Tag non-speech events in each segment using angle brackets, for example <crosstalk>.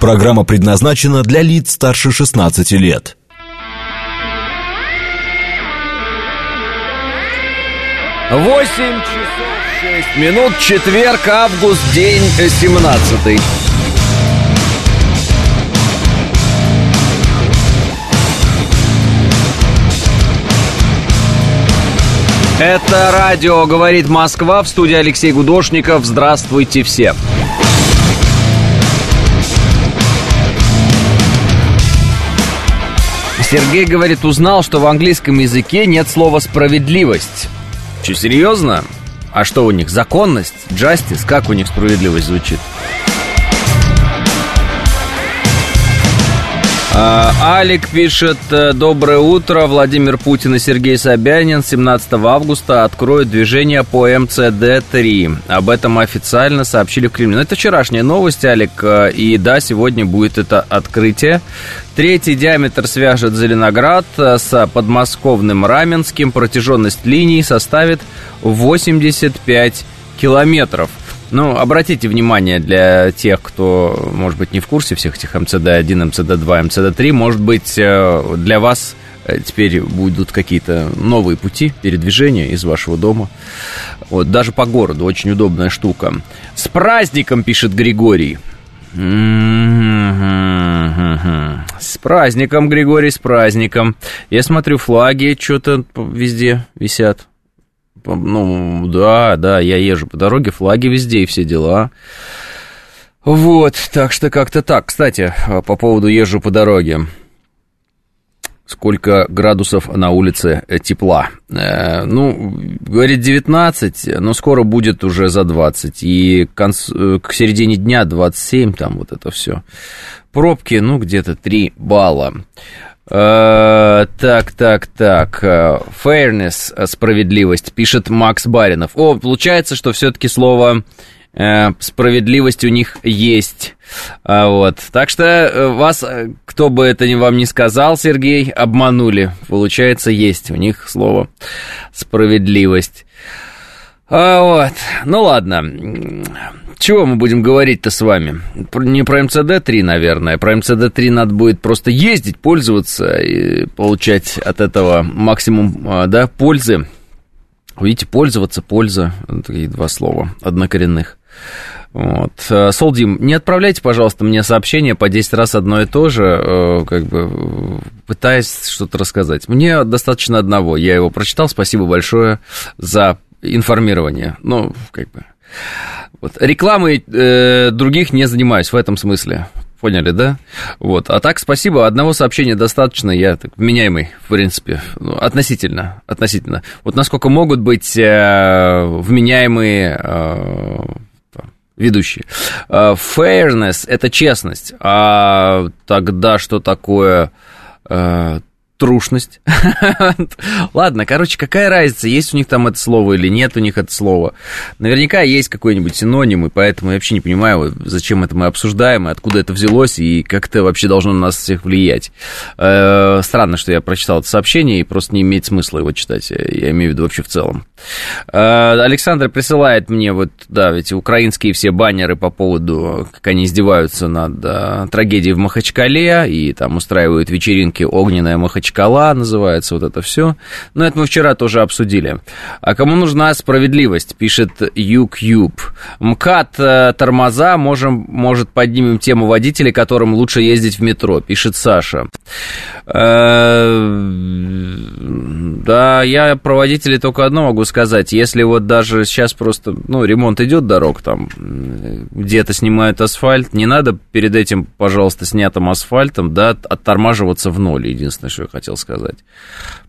Программа предназначена для лиц старше 16 лет. Восемь часов шесть минут, четверг, август, день семнадцатый. Это радио «Говорит Москва» в студии Алексей Гудошников. Здравствуйте все. Сергей говорит, узнал, что в английском языке нет слова «справедливость». Че, серьезно? А что у них, законность, justice? Как у них справедливость звучит? Алик пишет, э, доброе утро, Владимир Путин и Сергей Собянин 17 августа откроют движение по МЦД-3. Об этом официально сообщили в Кремле. Ну, это вчерашняя новость, Алик, э, и да, сегодня будет это открытие. Третий диаметр свяжет Зеленоград э, с подмосковным Раменским. Протяженность линий составит 85 километров. Ну, обратите внимание для тех, кто, может быть, не в курсе всех этих МЦД-1, МЦД-2, МЦД-3, может быть, э, для вас э, теперь будут какие-то новые пути передвижения из вашего дома. Вот, даже по городу, очень удобная штука. С праздником, пишет Григорий. С праздником, Григорий, с праздником. Я смотрю, флаги что-то везде висят. Ну, да, да, я езжу по дороге, флаги везде и все дела. Вот, так что как-то так. Кстати, по поводу езжу по дороге. Сколько градусов на улице э, тепла? Э, ну, говорит 19, но скоро будет уже за 20. И к, концу, э, к середине дня 27, там вот это все. Пробки, ну, где-то 3 балла. Э, так, так, так. Э, fairness, э, справедливость, пишет Макс Баринов. О, получается, что все-таки слово справедливость у них есть. А, вот. Так что вас, кто бы это вам не сказал, Сергей, обманули. Получается, есть у них слово справедливость. А, вот. Ну ладно. Чего мы будем говорить-то с вами? Не про МЦД-3, наверное. Про МЦД-3 надо будет просто ездить, пользоваться и получать от этого максимум а, да, пользы. Видите, пользоваться, польза. Такие два слова однокоренных. Вот. А, Солдим, не отправляйте, пожалуйста, мне сообщение по 10 раз одно и то же, э, как бы пытаясь что-то рассказать. Мне достаточно одного. Я его прочитал. Спасибо большое за информирование. Ну, как бы вот. Рекламой э, других не занимаюсь в этом смысле. Поняли, да? Вот. А так, спасибо. Одного сообщения достаточно. Я так, вменяемый, в принципе. Ну, относительно. Относительно. Вот насколько могут быть э, вменяемые э, ведущие. Э, fairness – это честность. А тогда что такое э, трушность. <laughs> Ладно, короче, какая разница, есть у них там это слово или нет у них это слово. Наверняка есть какой-нибудь синоним, и поэтому я вообще не понимаю, зачем это мы обсуждаем, и откуда это взялось, и как это вообще должно на нас всех влиять. Э, странно, что я прочитал это сообщение, и просто не имеет смысла его читать, я имею в виду вообще в целом. Э, Александр присылает мне вот, да, эти украинские все баннеры по поводу, как они издеваются над э, трагедией в Махачкале, и там устраивают вечеринки «Огненная Махачкала», шкала называется вот это все. Но это мы вчера тоже обсудили. А кому нужна справедливость, пишет Юкьюб. МКАД э, тормоза, можем, может поднимем тему водителей, которым лучше ездить в метро, пишет Саша. Э, да, я про водителей только одно могу сказать. Если вот даже сейчас просто, ну, ремонт идет дорог, там где-то снимают асфальт, не надо перед этим, пожалуйста, снятым асфальтом, да, оттормаживаться в ноль, единственное, что я хотел сказать.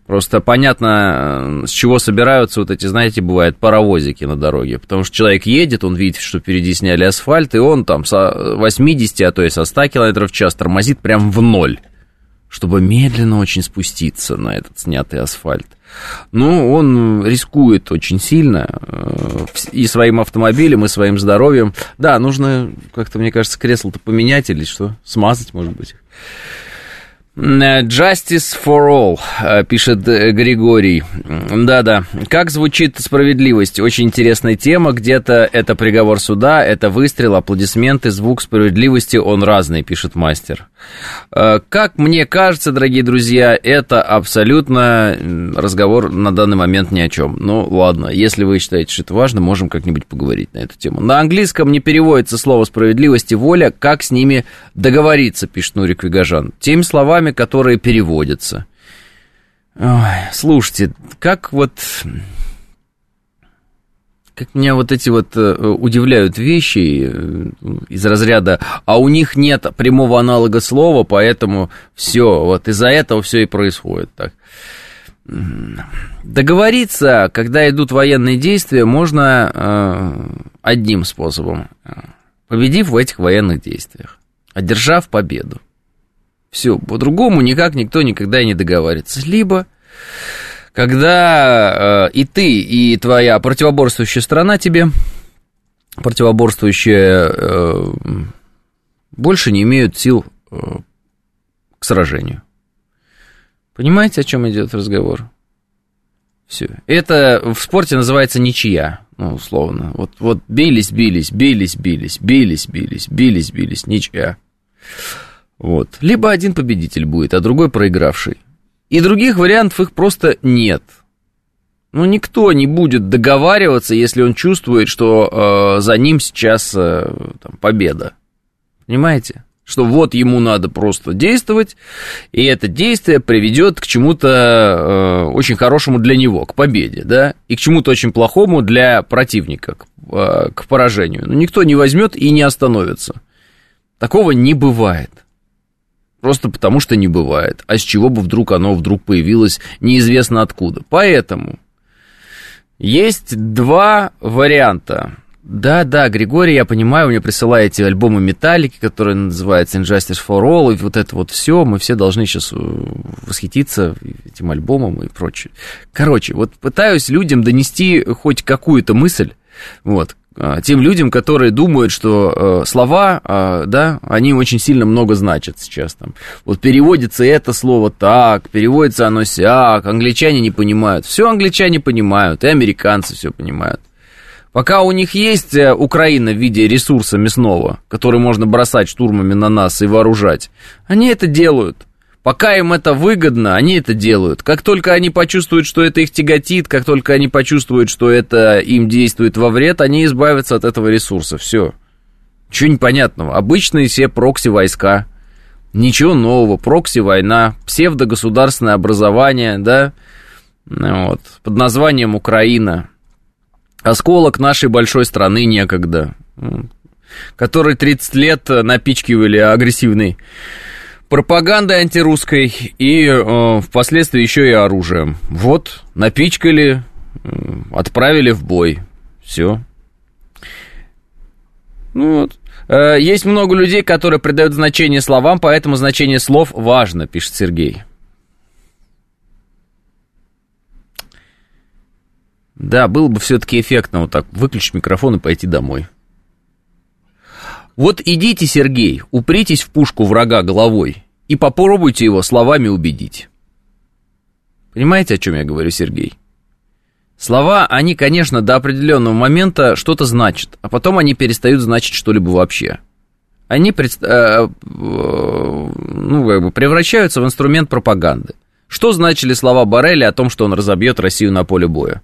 Просто понятно, с чего собираются вот эти, знаете, бывают паровозики на дороге. Потому что человек едет, он видит, что впереди сняли асфальт, и он там со 80, а то и со 100 км в час тормозит прям в ноль чтобы медленно очень спуститься на этот снятый асфальт. Ну, он рискует очень сильно э, и своим автомобилем, и своим здоровьем. Да, нужно как-то, мне кажется, кресло-то поменять или что, смазать, может быть. Justice for all, э, пишет э, Григорий. Да-да. Как звучит справедливость? Очень интересная тема. Где-то это приговор суда, это выстрел, аплодисменты, звук справедливости, он разный, пишет мастер. Э, как мне кажется, дорогие друзья, это абсолютно разговор на данный момент ни о чем. Ну, ладно, если вы считаете, что это важно, можем как-нибудь поговорить на эту тему. На английском не переводится слово справедливость и воля. Как с ними договориться, пишет Нурик Вигажан. Теми словами, словами, которые переводятся. Ой, слушайте, как вот... Как меня вот эти вот э, удивляют вещи э, из разряда, а у них нет прямого аналога слова, поэтому все, вот из-за этого все и происходит так. Договориться, когда идут военные действия, можно э, одним способом, победив в этих военных действиях, одержав победу. Все, по-другому никак никто никогда не договаривается. Либо когда э, и ты, и твоя противоборствующая страна тебе, противоборствующая, э, больше не имеют сил э, к сражению. Понимаете, о чем идет разговор? Все. Это в спорте называется ничья, ну, условно. Вот, вот бились, бились, бились, бились, бились, бились, бились, бились, ничья. Вот. Либо один победитель будет, а другой проигравший. И других вариантов их просто нет. Ну, никто не будет договариваться, если он чувствует, что э, за ним сейчас э, там, победа. Понимаете? Что вот ему надо просто действовать, и это действие приведет к чему-то э, очень хорошему для него, к победе, да, и к чему-то очень плохому для противника, к, э, к поражению. Но никто не возьмет и не остановится. Такого не бывает. Просто потому что не бывает. А с чего бы вдруг оно вдруг появилось неизвестно откуда. Поэтому есть два варианта. Да, да, Григорий, я понимаю, вы мне присылаете альбомы Металлики, которые называются Injustice for All, и вот это вот все, мы все должны сейчас э, восхититься этим альбомом и прочее. Короче, вот пытаюсь людям донести хоть какую-то мысль, вот, тем людям, которые думают, что э, слова, э, да, они очень сильно много значат сейчас там. Вот переводится это слово так, переводится оно сяк, англичане не понимают. Все англичане понимают, и американцы все понимают. Пока у них есть э, Украина в виде ресурса мясного, который можно бросать штурмами на нас и вооружать, они это делают – Пока им это выгодно, они это делают. Как только они почувствуют, что это их тяготит, как только они почувствуют, что это им действует во вред, они избавятся от этого ресурса. Все. Ничего непонятного. Обычные все прокси-войска. Ничего нового. Прокси-война, псевдогосударственное образование, да, вот, под названием Украина. Осколок нашей большой страны некогда, который 30 лет напичкивали агрессивной пропагандой антирусской и э, впоследствии еще и оружием. Вот, напичкали, э, отправили в бой. Все. Ну вот. Э, есть много людей, которые придают значение словам, поэтому значение слов важно, пишет Сергей. Да, было бы все-таки эффектно вот так выключить микрофон и пойти домой. Вот идите, Сергей, упритесь в пушку врага головой и попробуйте его словами убедить. Понимаете, о чем я говорю, Сергей? Слова, они, конечно, до определенного момента что-то значат, а потом они перестают значить что-либо вообще. Они э, э, ну, как бы превращаются в инструмент пропаганды. Что значили слова Барреля о том, что он разобьет Россию на поле боя?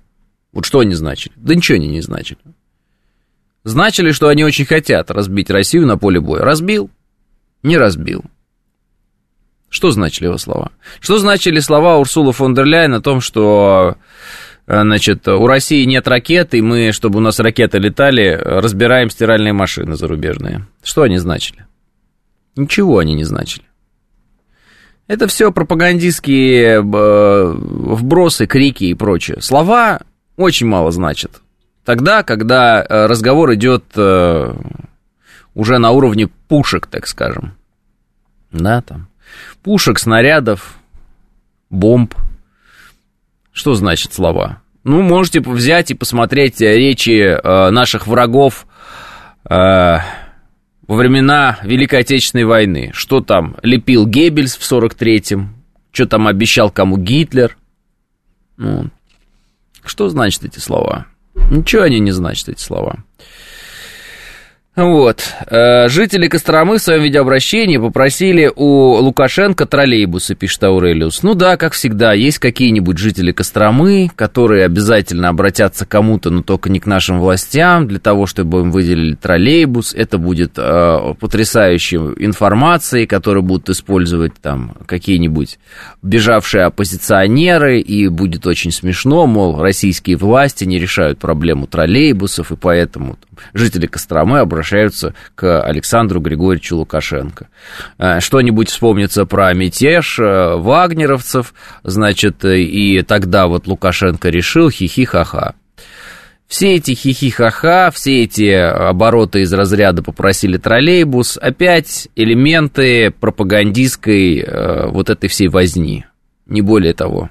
Вот что они значили? Да ничего они не значили. Значили, что они очень хотят разбить Россию на поле боя. Разбил? Не разбил. Что значили его слова? Что значили слова Урсула фон дер Ляйен о том, что э, значит, у России нет ракет, и мы, чтобы у нас ракеты летали, разбираем стиральные машины зарубежные? Что они значили? Ничего они не значили. Это все пропагандистские э, вбросы, крики и прочее. Слова очень мало значат. Тогда, когда э, разговор идет уже на уровне пушек, так скажем. Да, там пушек, снарядов, бомб. Что значит слова? Ну, можете взять и посмотреть речи э, наших врагов э, во времена Великой Отечественной войны. Что там лепил Геббельс в 43-м, что там обещал кому Гитлер. Ну, что значат эти слова? Ничего они не значат, эти слова. Вот. Э, жители Костромы в своем видеообращении попросили у Лукашенко троллейбусы, пишет Аурелиус. Ну да, как всегда, есть какие-нибудь жители Костромы, которые обязательно обратятся к кому-то, но только не к нашим властям, для того, чтобы им выделили троллейбус. Это будет э, потрясающей информацией, которую будут использовать там какие-нибудь бежавшие оппозиционеры, и будет очень смешно, мол, российские власти не решают проблему троллейбусов, и поэтому там, жители Костромы обращаются обращаются к Александру Григорьевичу Лукашенко. Э, что-нибудь вспомнится про мятеж э, вагнеровцев, значит, и тогда вот Лукашенко решил хихи-ха-ха. Все эти хихи-ха-ха, все эти обороты из разряда попросили троллейбус, опять элементы пропагандистской э, вот этой всей возни, не более того.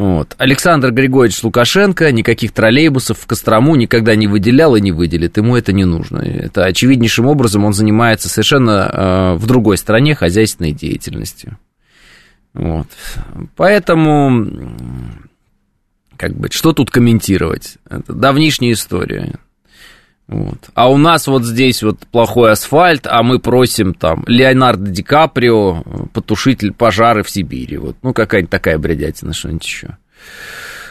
Вот. Александр Григорьевич Лукашенко никаких троллейбусов в Кострому никогда не выделял и не выделит. Ему это не нужно. Это очевиднейшим образом он занимается совершенно э, в другой стране хозяйственной деятельностью. Вот. Поэтому, как бы, что тут комментировать? Это давнишняя история. Вот. А у нас вот здесь вот плохой асфальт, а мы просим там Леонардо Ди Каприо потушить пожары в Сибири. Вот. Ну, какая-нибудь такая бредятина, что-нибудь еще.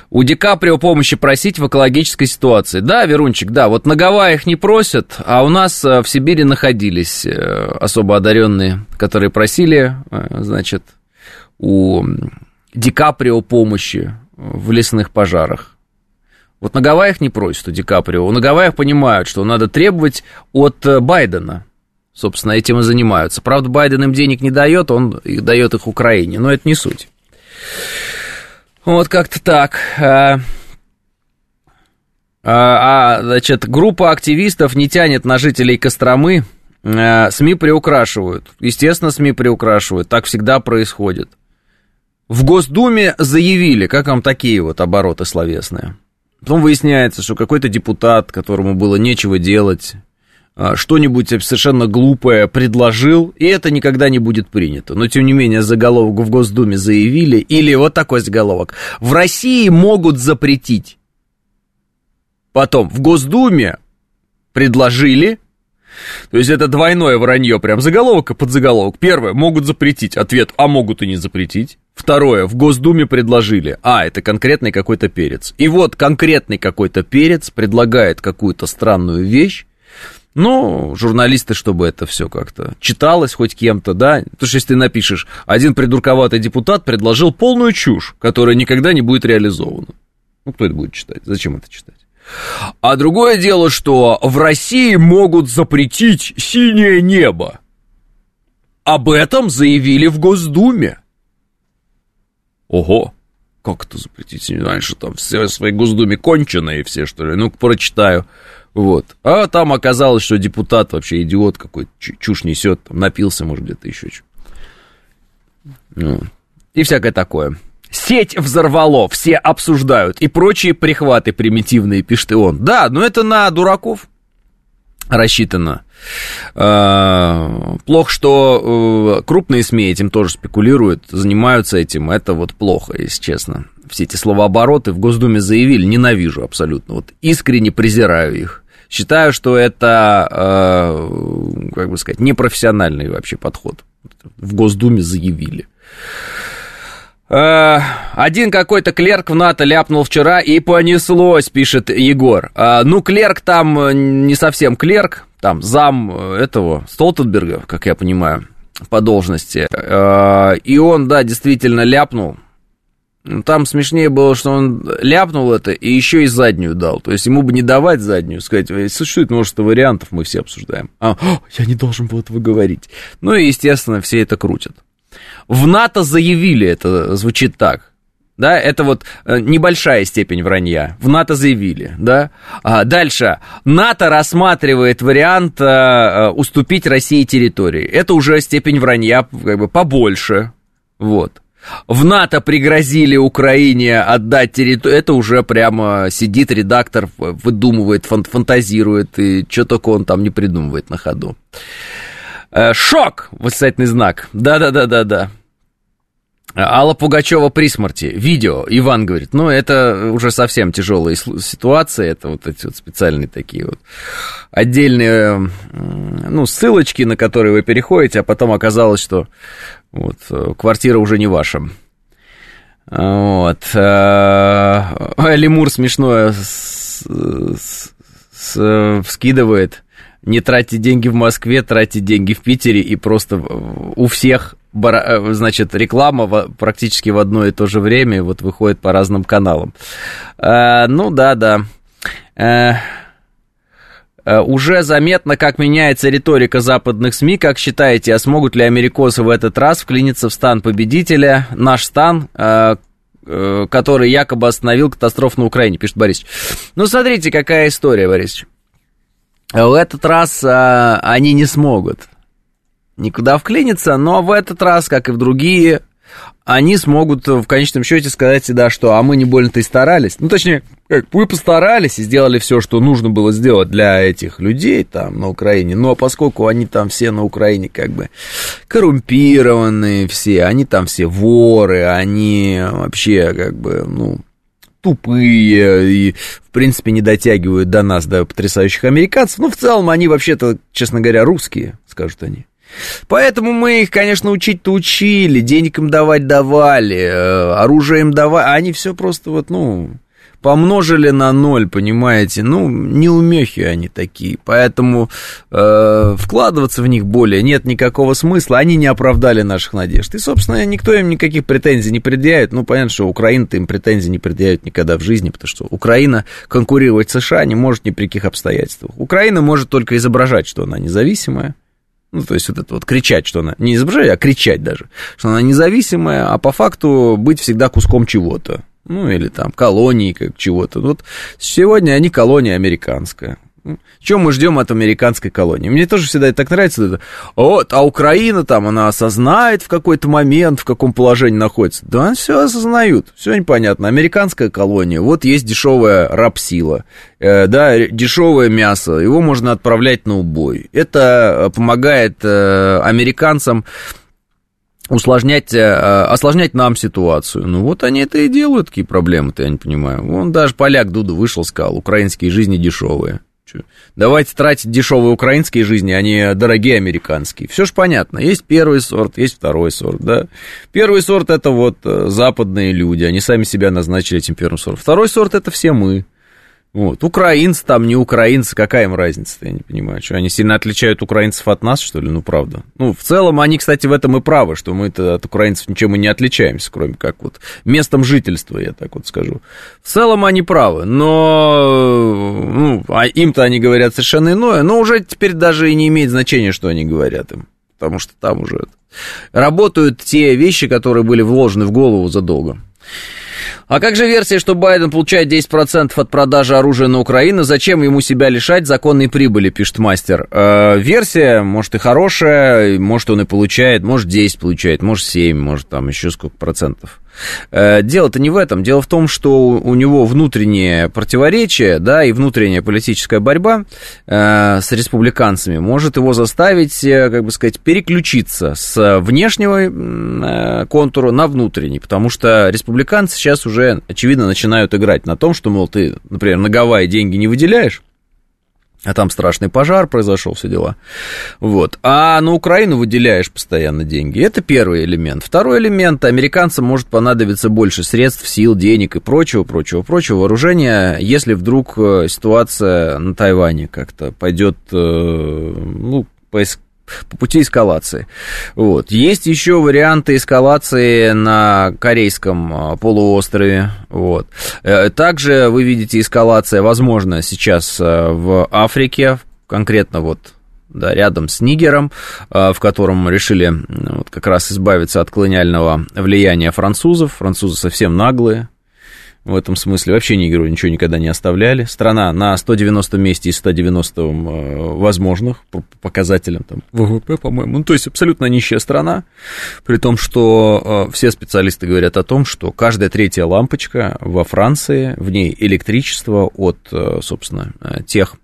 У Ди Каприо помощи просить в экологической ситуации. Да, Верунчик, да, вот на Гавайях не просят, а у нас э, в Сибири находились э, особо одаренные, которые просили, э, значит, у Ди Каприо помощи в лесных пожарах. Вот на Гавайях не просят у Ди Каприо. На Гавайях понимают, что надо требовать от э, Байдена. Собственно, этим и занимаются. Правда, Байден им денег не дает, он дает их Украине, но это не суть. Вот как-то так. А, а, а, значит, группа активистов не тянет на жителей Костромы. А, СМИ приукрашивают. Естественно, СМИ приукрашивают. Так всегда происходит. В Госдуме заявили, как вам такие вот обороты словесные? Потом выясняется, что какой-то депутат, которому было нечего делать, а, что-нибудь совершенно глупое предложил, и это никогда не будет принято. Но, тем не менее, заголовок в Госдуме заявили, или вот такой заголовок. В России могут запретить. Потом, в Госдуме предложили, то есть это двойное вранье, прям заголовок и подзаголовок. Первое, могут запретить. Ответ, а могут и не запретить. Второе, в Госдуме предложили. А, это конкретный какой-то перец. И вот конкретный какой-то перец предлагает какую-то странную вещь, ну, журналисты, чтобы это все как-то читалось хоть кем-то, да? Потому что если ты напишешь, один придурковатый депутат предложил полную чушь, которая никогда не будет реализована. Ну, кто это будет читать? Зачем это читать? А другое дело, что в России могут запретить синее небо. Об этом заявили в Госдуме. Ого, как это запретить? Раньше там все в своей Госдуме конченые все, что ли? Ну-ка, прочитаю. Вот. А там оказалось, что депутат вообще идиот какой-то, чушь несет, там, напился, может, где-то еще что. Ну, и всякое такое. Сеть взорвало, все обсуждают. И прочие прихваты примитивные, пишет и он. Да, но это на дураков рассчитано. А, плохо, что э, крупные СМИ этим тоже спекулируют, занимаются этим. Это вот плохо, если честно. Все эти словообороты в Госдуме заявили, ненавижу абсолютно. Вот искренне презираю их. Считаю, что это, э, как бы сказать, непрофессиональный вообще подход. В Госдуме заявили. Э, один какой-то клерк в НАТО ляпнул вчера и понеслось, пишет Егор. Э, ну, клерк там э, не совсем клерк, там зам этого Столтенберга, как я понимаю, по должности. И он, да, действительно ляпнул. Там смешнее было, что он ляпнул это и еще и заднюю дал. То есть ему бы не давать заднюю, сказать, существует множество вариантов, мы все обсуждаем. А, я не должен был этого говорить. Ну и, естественно, все это крутят. В НАТО заявили, это звучит так. Да, это вот э, небольшая степень вранья. В НАТО заявили, да. А дальше. НАТО рассматривает вариант а, уступить России территории. Это уже степень вранья как бы побольше. Вот. В НАТО пригрозили Украине отдать территорию. Это уже прямо сидит редактор, выдумывает, фан фантазирует, и что только он там не придумывает на ходу. Э, шок! Восклицательный знак. Да-да-да-да-да. Алла Пугачева при смерти. Видео. Иван говорит, ну, это уже совсем тяжелые ситуации. Это вот эти вот специальные такие вот отдельные, ну, ссылочки, на которые вы переходите, а потом оказалось, что вот, э, квартира уже не ваша. Вот. Э, Лемур смешное скидывает. Не тратьте деньги в Москве, тратьте деньги в Питере, и просто у всех Э, значит, реклама практически в одно и то же время вот выходит по разным каналам. Э, ну да, да. Э, уже заметно, как меняется риторика западных СМИ. Как считаете, а смогут ли америкосы в этот раз вклиниться в стан победителя? Наш стан, который якобы остановил катастрофу на Украине, пишет Борис. Ну, смотрите, какая история, Борис. В этот раз они не смогут никуда вклиниться, но в этот раз, как и в другие, они смогут в конечном счете сказать всегда, что а мы не больно-то и старались. Ну, точнее, как, вы постарались и сделали все, что нужно было сделать для этих людей там на Украине. Но поскольку они там все на Украине как бы коррумпированные все, они там все воры, они вообще как бы, ну, тупые и, в принципе, не дотягивают до нас, до потрясающих американцев. Ну, в целом, они вообще-то, честно говоря, русские, скажут они. Поэтому мы их, конечно, учить-то учили, денег им давать давали, э, оружие им давали, а они все просто вот, ну, помножили на ноль, понимаете, ну, неумехи они такие, поэтому э, вкладываться в них более нет никакого смысла, они не оправдали наших надежд, и, собственно, никто им никаких претензий не предъявит, ну, понятно, что Украина-то им претензий не предъявит никогда в жизни, потому что Украина конкурировать с США не может ни при каких обстоятельствах, Украина может только изображать, что она независимая, ну, то есть вот это вот кричать, что она, не изображать, а кричать даже, что она независимая, а по факту быть всегда куском чего-то. Ну, или там колонии как чего-то. Вот сегодня они колония американская. Чем мы ждем от американской колонии? Мне тоже всегда это так нравится. Это, вот, а Украина там, она осознает в какой-то момент, в каком положении находится. Да, они все осознают, все непонятно. Американская колония, вот есть дешевая рабсила, э, да, дешевое мясо, его можно отправлять на убой. Это э, помогает э, американцам усложнять, э, осложнять нам ситуацию. Ну вот они это и делают, какие проблемы-то, я не понимаю. Вон даже поляк Дуду вышел, сказал, украинские жизни дешевые. Давайте тратить дешевые украинские жизни, а не дорогие американские. Все же понятно. Есть первый сорт, есть второй сорт, да. Первый сорт это вот э, западные люди, они сами себя назначили этим первым сортом. Второй сорт это все мы. Вот. Украинцы там, не украинцы, какая им разница я не понимаю. Что, они сильно отличают украинцев от нас, что ли? Ну, правда. Ну, в целом, они, кстати, в этом и правы, что мы от украинцев ничем и не отличаемся, кроме как вот местом жительства, я так вот скажу. В целом, они правы, но ну, а им-то они говорят совершенно иное, но уже теперь даже и не имеет значения, что они говорят им, потому что там уже работают те вещи, которые были вложены в голову задолго. А как же версия, что Байден получает 10% от продажи оружия на Украину? Зачем ему себя лишать законной прибыли, пишет мастер. Э, версия, может, и хорошая, может, он и получает, может, 10 получает, может, 7, может, там еще сколько процентов. Э, дело-то не в этом. Дело в том, что у него внутреннее противоречие, да, и внутренняя политическая борьба э, с республиканцами может его заставить, э, как бы сказать, переключиться с внешнего контура на внутренний, потому что республиканцы сейчас уже, очевидно, начинают играть на том, что, мол, ты, например, на Гавайи деньги не выделяешь, а там страшный пожар произошел, все дела. Вот. А на Украину выделяешь постоянно деньги. Это первый элемент. Второй элемент. Американцам может понадобиться больше средств, сил, денег и прочего, прочего, прочего вооружения, если вдруг э, ситуация на Тайване как-то пойдет, э, ну, по пути эскалации. Вот. Есть еще варианты эскалации на Корейском а, полуострове. Вот. Э, также вы видите эскалация, возможно, сейчас э, в Африке, конкретно вот да, рядом с Нигером, э, в котором решили вот, как раз избавиться от колониального влияния французов. Французы совсем наглые, в этом смысле. Вообще Нигеру ничего никогда не оставляли. Страна на 190 месте из 190 э, возможных по показателям там, ВВП, по-моему. Ну, то есть абсолютно нищая страна, при том, что э, все специалисты говорят о том, что каждая третья лампочка во Франции, в ней электричество от, э, собственно, тех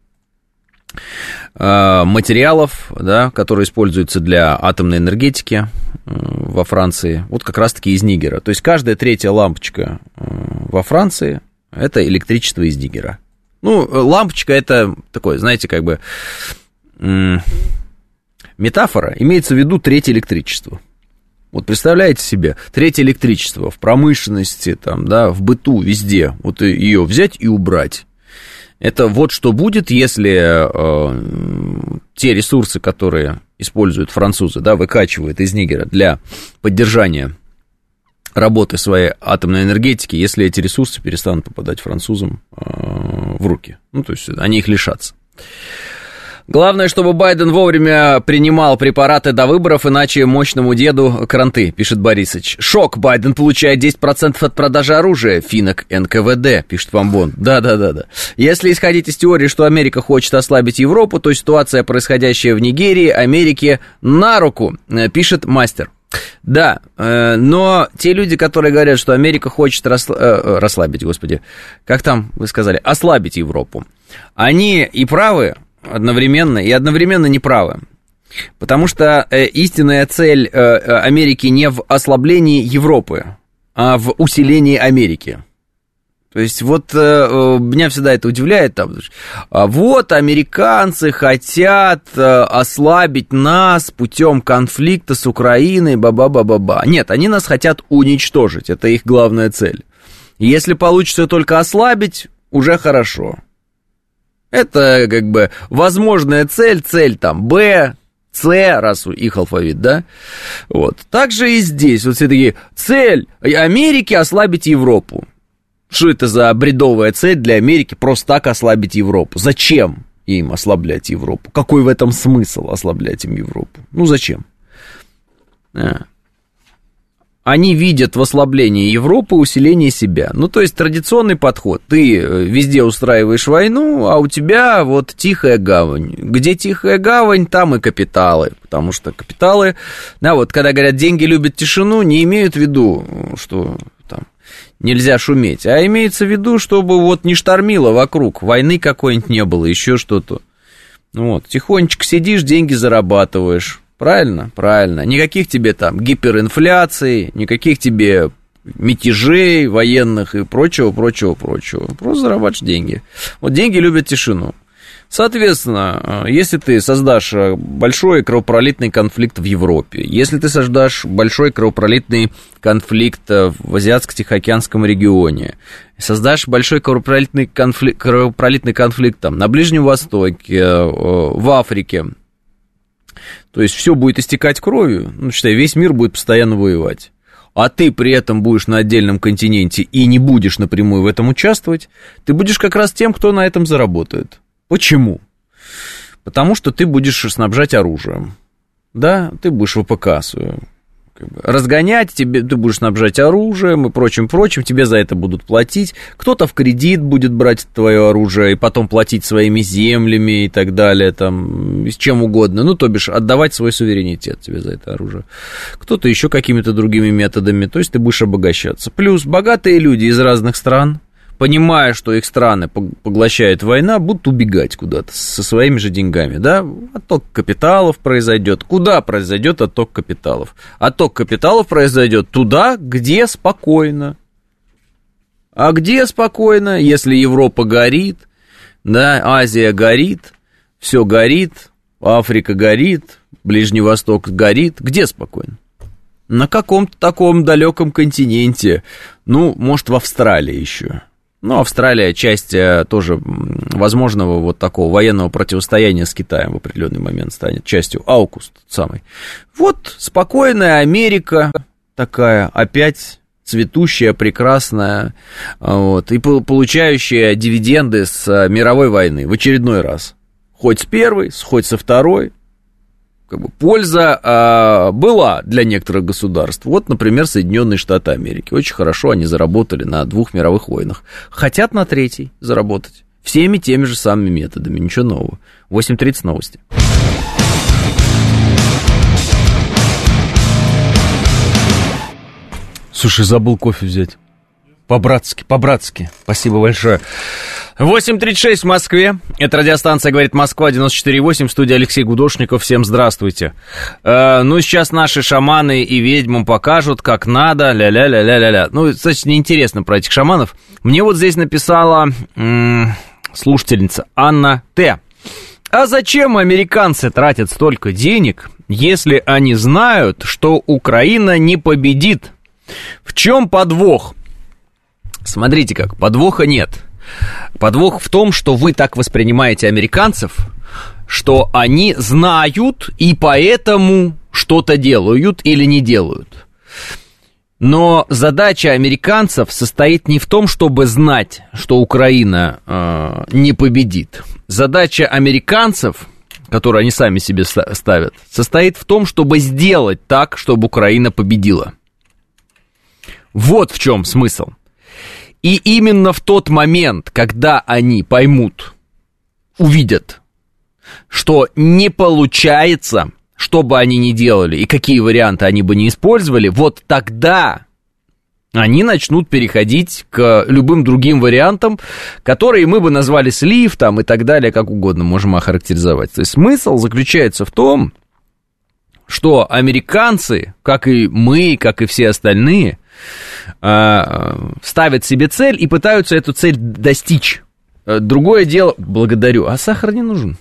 материалов, да, которые используются для атомной энергетики во Франции, вот как раз-таки из Нигера. То есть каждая третья лампочка во Франции – это электричество из Нигера. Ну, лампочка – это такое, знаете, как бы метафора, имеется в виду третье электричество. Вот представляете себе, третье электричество в промышленности, там, да, в быту, везде, вот ее взять и убрать. Это вот что будет, если э, те ресурсы, которые используют французы, да, выкачивают из Нигера для поддержания работы своей атомной энергетики, если эти ресурсы перестанут попадать французам э, в руки. Ну, то есть они их лишатся. Главное, чтобы Байден вовремя принимал препараты до выборов, иначе мощному деду кранты, пишет Борисович. Шок, Байден получает 10% от продажи оружия. Финок НКВД, пишет Вамбон. Да-да-да-да. Если исходить из теории, что Америка хочет ослабить Европу, то ситуация, происходящая в Нигерии, Америке на руку, э, пишет мастер. Да, э, но те люди, которые говорят, что Америка хочет расла... э, расслабить, господи, как там вы сказали, ослабить Европу, они и правы одновременно, и одновременно неправы. Потому что э, истинная цель э, э Америки не в ослаблении Европы, а в усилении Америки. То есть вот э, э, меня всегда это удивляет. Там, а вот американцы хотят э, ослабить нас путем конфликта с Украиной, ба-ба-ба-ба-ба. Нет, они нас хотят уничтожить, это их главная цель. Если получится только ослабить, уже хорошо. Это как бы возможная цель, цель там Б, С, раз их алфавит, да? Вот. Также и здесь, вот все такие, цель Америки ослабить Европу. Что это за бредовая цель для Америки просто так ослабить Европу? Зачем им ослаблять Европу? Какой в этом смысл ослаблять им Европу? Ну зачем? А. Они видят в ослаблении Европы усиление себя. Ну, то есть традиционный подход. Ты э, везде устраиваешь войну, а у тебя вот тихая гавань. Где тихая гавань, там и капиталы. Потому что капиталы, да, вот когда говорят, деньги любят тишину, не имеют в виду, что нельзя шуметь, а имеется в виду, чтобы вот не штормило вокруг, войны какой-нибудь не было, еще что-то. Ну вот, тихонечко сидишь, деньги зарабатываешь. Правильно? Правильно. Никаких тебе там гиперинфляций, никаких тебе мятежей военных и прочего, прочего, прочего. Просто зарабатываешь деньги. Вот деньги любят тишину. Соответственно, э, если ты создашь э, большой кровопролитный конфликт в Европе, если ты создашь большой кровопролитный конфликт э, в Азиатско-Тихоокеанском регионе, создашь большой кровопролитный конфликт, кровопролитный конфликт там, на Ближнем Востоке, в Африке, то есть все будет истекать кровью, ну, считай, весь мир будет постоянно воевать а ты при этом будешь на отдельном континенте и не будешь напрямую в этом участвовать, ты будешь как раз тем, кто на этом заработает. Почему? Потому что ты будешь снабжать оружием. Да, ты будешь ВПК свою как бы, разгонять, тебе, ты будешь снабжать оружием и прочим-прочим, тебе за это будут платить. Кто-то в кредит будет брать твое оружие и потом платить своими землями и так далее, там, с чем угодно. Ну, то бишь, отдавать свой суверенитет тебе за это оружие. Кто-то еще какими-то другими методами, то есть ты будешь обогащаться. Плюс богатые люди из разных стран, понимая, что их страны поглощает война, будут убегать куда-то со своими же деньгами, да, отток капиталов произойдет. Куда произойдет отток капиталов? Отток капиталов произойдет туда, где спокойно. А где спокойно, если Европа горит, да, Азия горит, все горит, Африка горит, Ближний Восток горит, где спокойно? На каком-то таком далеком континенте, ну, может, в Австралии еще. Ну, Австралия часть э, тоже возможного вот такого военного противостояния с Китаем в определенный момент станет частью. Аукуст самый. Вот спокойная Америка такая, опять цветущая, прекрасная, вот, и получающая дивиденды с э, мировой войны в очередной раз. Хоть с первой, хоть со второй. Как бы, польза э, была для некоторых государств. Вот, например, Соединенные Штаты Америки. Очень хорошо они заработали на двух мировых войнах. Хотят на третий заработать. Всеми теми же самыми методами. Ничего нового. 8.30 новости. Слушай, забыл кофе взять. По-братски, по-братски. Спасибо большое. 8.36 в Москве. Это радиостанция «Говорит Москва», 94.8, студия Алексей Гудошников. Всем здравствуйте. Э, ну, сейчас наши шаманы и ведьмам покажут, как надо, ля-ля-ля-ля-ля-ля. Ну, кстати, неинтересно про этих шаманов. Мне вот здесь написала м- слушательница Анна Т. А зачем американцы тратят столько денег, если они знают, что Украина не победит? В чем подвох? Смотрите как, подвоха нет. Подвох в том, что вы так воспринимаете американцев, что они знают и поэтому что-то делают или не делают. Но задача американцев состоит не в том, чтобы знать, что Украина э, не победит. Задача американцев, которую они сами себе ставят, состоит в том, чтобы сделать так, чтобы Украина победила. Вот в чем смысл. И именно в тот момент, когда они поймут, увидят, что не получается, что бы они ни делали и какие варианты они бы не использовали, вот тогда они начнут переходить к любым другим вариантам, которые мы бы назвали слив там и так далее, как угодно можем охарактеризовать. То есть смысл заключается в том, что американцы, как и мы, как и все остальные, ставят себе цель и пытаются эту цель достичь. Э, другое дело, благодарю, а сахар не нужен.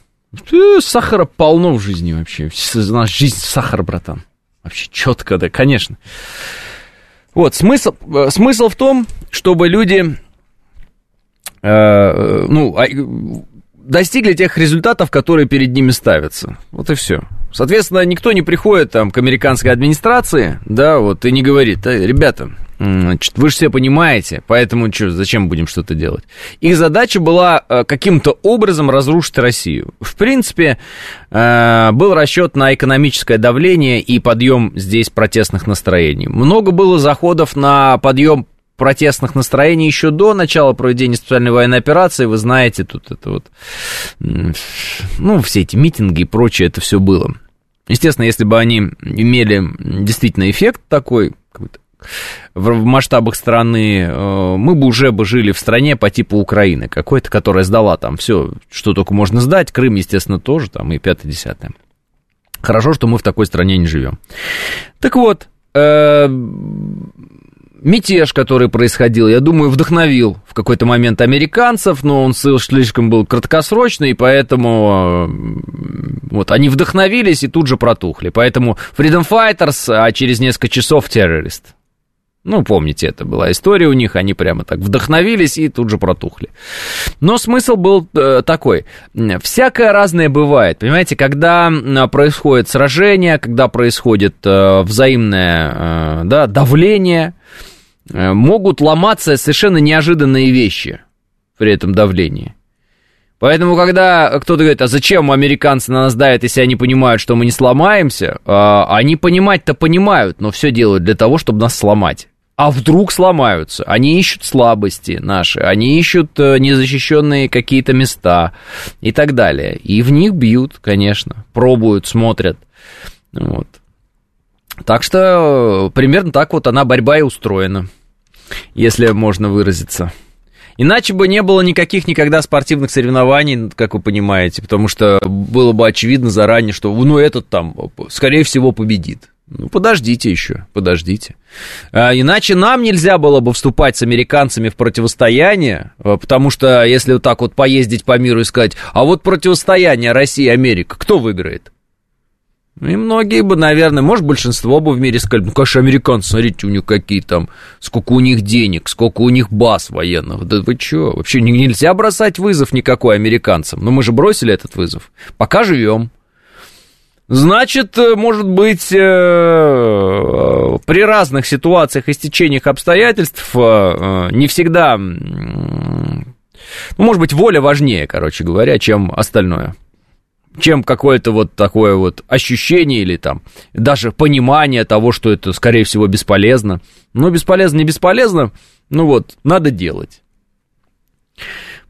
Э, сахара полно в жизни вообще. Наша жизнь сахар, братан. Вообще четко, да, конечно. Вот, смысл, э, смысл в том, чтобы люди, э, ну, а, достигли тех результатов, которые перед ними ставятся. Вот и все. Соответственно, никто не приходит там к американской администрации, да, вот, и не говорит, ребята, Значит, вы же все понимаете, поэтому что, зачем будем что-то делать? Их задача была э, каким-то образом разрушить Россию. В принципе, э, был расчет на экономическое давление и подъем здесь протестных настроений. Много было заходов на подъем протестных настроений еще до начала проведения специальной военной операции. Вы знаете, тут это вот, ну, все эти митинги и прочее, это все было. Естественно, если бы они имели действительно эффект такой, в масштабах страны, э, мы бы уже бы жили в стране по типу Украины, какой-то, которая сдала там все, что только можно сдать, Крым, естественно, тоже, там и пятое-десятое. Хорошо, что мы в такой стране не живем. Так вот, э, мятеж, который происходил, я думаю, вдохновил в какой-то момент американцев, но он слишком был краткосрочный, и поэтому вот они вдохновились и тут же протухли. Поэтому Freedom Fighters, а через несколько часов террорист. Ну, помните, это была история у них, они прямо так вдохновились и тут же протухли. Но смысл был э, такой. Всякое разное бывает, понимаете, когда происходит сражение, когда происходит э, взаимное э, да, давление, могут ломаться совершенно неожиданные вещи при этом давлении. Поэтому, когда кто-то говорит, а зачем американцы на нас давят, если они понимают, что мы не сломаемся, а, они понимать-то понимают, но все делают для того, чтобы нас сломать. А вдруг сломаются? Они ищут слабости наши, они ищут э, незащищенные какие-то места и так далее. И в них бьют, конечно, пробуют, смотрят. Вот. Так что примерно так вот она борьба и устроена, если можно выразиться. Иначе бы не было никаких никогда спортивных соревнований, как вы понимаете, потому что было бы очевидно заранее, что ну этот там, скорее всего, победит. Ну, подождите еще, подождите. А, иначе нам нельзя было бы вступать с американцами в противостояние, а, потому что если вот так вот поездить по миру и сказать, а вот противостояние России-Америка, кто выиграет? Ну, и многие бы, наверное, может, большинство бы в мире сказали, ну, конечно, американцы, смотрите, у них какие там, сколько у них денег, сколько у них баз военных. Да вы что, вообще нельзя бросать вызов никакой американцам. Но мы же бросили этот вызов. Пока живем. Значит, э, может быть, э, э, при разных ситуациях и стечениях обстоятельств не всегда, ну, может быть, воля важнее, короче говоря, чем остальное. Чем какое-то вот такое вот ощущение или там даже понимание того, что это, скорее всего, бесполезно. Ну, бесполезно, не бесполезно, ну вот, надо делать.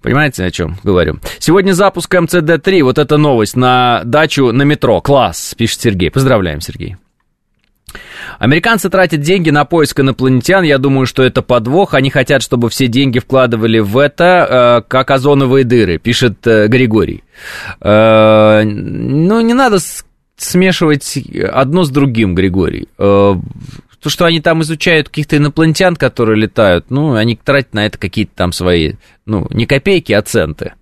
Понимаете, о чем говорю? Сегодня запуск МЦД-3, вот эта новость на дачу на метро. Класс, пишет Сергей. Поздравляем, Сергей. Американцы тратят деньги на поиск инопланетян. Я думаю, что это подвох. Они хотят, чтобы все деньги вкладывали в это, э, как озоновые дыры, пишет э, Григорий. Э, ну, не надо смешивать одно с другим, Григорий. То, что они там изучают каких-то инопланетян, которые летают, ну, они тратят на это какие-то там свои, ну, не копейки, а центы.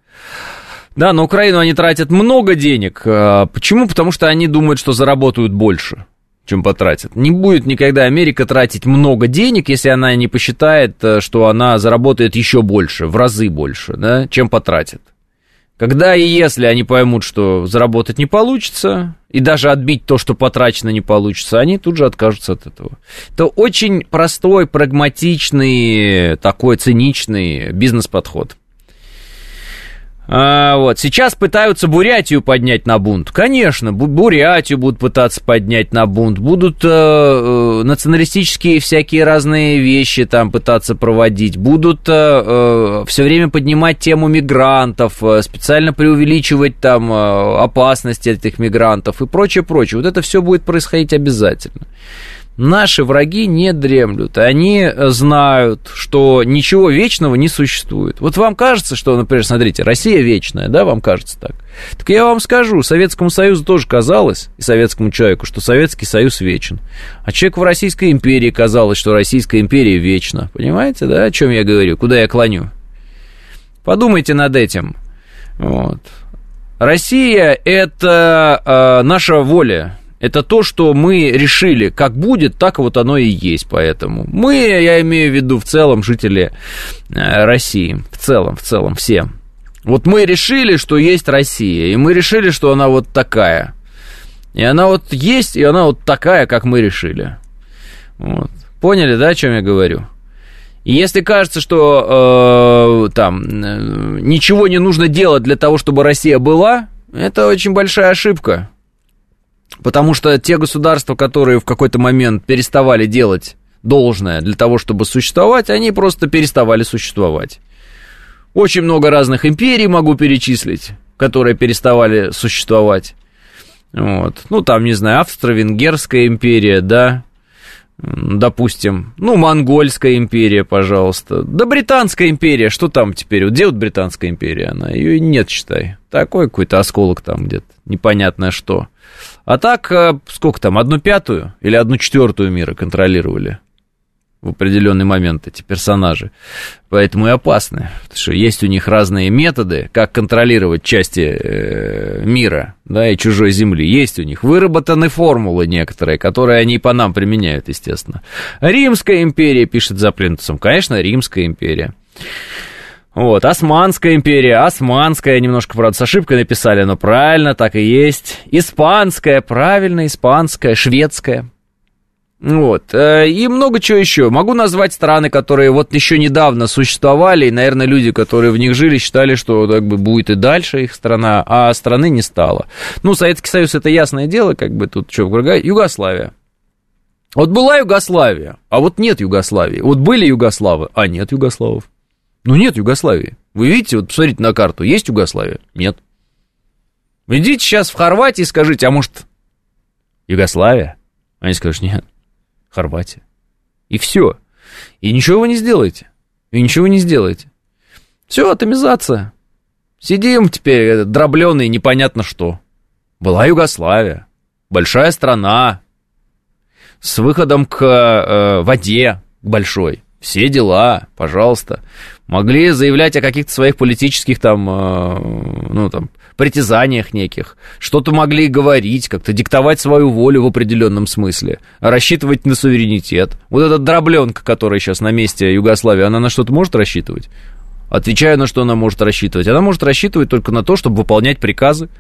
Да, на Украину они тратят много денег. Почему? Потому что они думают, что заработают больше чем потратит. Не будет никогда Америка тратить много денег, если она не посчитает, э, что она заработает еще больше, в разы больше, да, чем потратит. Когда и если они поймут, что заработать не получится, и даже отбить то, что потрачено, не получится, они тут же откажутся от этого. Это очень простой, прагматичный, такой циничный бизнес-подход. А, вот. Сейчас пытаются Бурятию поднять на бунт. Конечно, Бурятию будут пытаться поднять на бунт. Будут э, э, националистические всякие разные вещи там пытаться проводить. Будут э, э, все время поднимать тему мигрантов, э, специально преувеличивать там опасности этих мигрантов и прочее, прочее. Вот это все будет происходить обязательно. Наши враги не дремлют, они знают, что ничего вечного не существует. Вот вам кажется, что, например, смотрите, Россия вечная, да, вам кажется так? Так я вам скажу, Советскому Союзу тоже казалось, и советскому человеку, что Советский Союз вечен. А человеку в Российской империи казалось, что Российская империя вечна. Понимаете, да, о чем я говорю, куда я клоню? Подумайте над этим. Вот. Россия – это э, наша воля, это то, что мы решили, как будет, так вот оно и есть. Поэтому мы, я имею в виду в целом жители э, России, в целом, в целом все. Вот мы решили, что есть Россия, и мы решили, что она вот такая. И она вот есть, и она вот такая, как мы решили. Вот. Поняли, да, о чем я говорю? И если кажется, что э, там э, ничего не нужно делать для того, чтобы Россия была, это очень большая ошибка. Потому что те государства, которые в какой-то момент переставали делать должное для того, чтобы существовать, они просто переставали существовать. Очень много разных империй могу перечислить, которые переставали существовать. Вот. Ну, там, не знаю, Австро-Венгерская империя, да, допустим, ну, Монгольская империя, пожалуйста. Да Британская империя, что там теперь? Вот где вот Британская империя? Она ее нет, считай. Такой какой-то осколок там где-то, непонятное что. А так, э, сколько там, одну пятую или одну четвертую мира контролировали в определенный момент эти персонажи. Поэтому и опасны. Потому что есть у них разные методы, как контролировать части э, мира да, и чужой земли. Есть у них выработаны формулы некоторые, которые они по нам применяют, естественно. Римская империя, пишет за плинтусом. Конечно, Римская империя. Вот, Османская империя, Османская, немножко, правда, с ошибкой написали, но правильно, так и есть. Испанская, правильно, испанская, шведская. Вот, э, и много чего еще. Могу назвать страны, которые вот еще недавно существовали, и, наверное, люди, которые в них жили, считали, что как бы будет и дальше их страна, а страны не стало. Ну, Советский Союз, это ясное дело, как бы тут что, Югославия. Вот была Югославия, а вот нет Югославии. Вот были Югославы, а нет Югославов. Ну, нет Югославии. Вы видите, вот посмотрите на карту, есть Югославия? Нет. Идите сейчас в Хорватию и скажите, а может, Югославия? Они скажут, нет, Хорватия. И все. И ничего вы не сделаете. И ничего не сделаете. Все, атомизация. Сидим теперь дробленые непонятно что. Была Югославия. Большая страна. С выходом к э, воде большой. Все дела, пожалуйста могли заявлять о каких-то своих политических там, э, ну, там, притязаниях неких, что-то могли говорить, как-то диктовать свою волю в определенном смысле, рассчитывать на суверенитет. Вот эта дробленка, которая сейчас на месте Югославии, она на что-то может рассчитывать? Отвечаю, на что она может рассчитывать. Она может рассчитывать только на то, чтобы выполнять приказы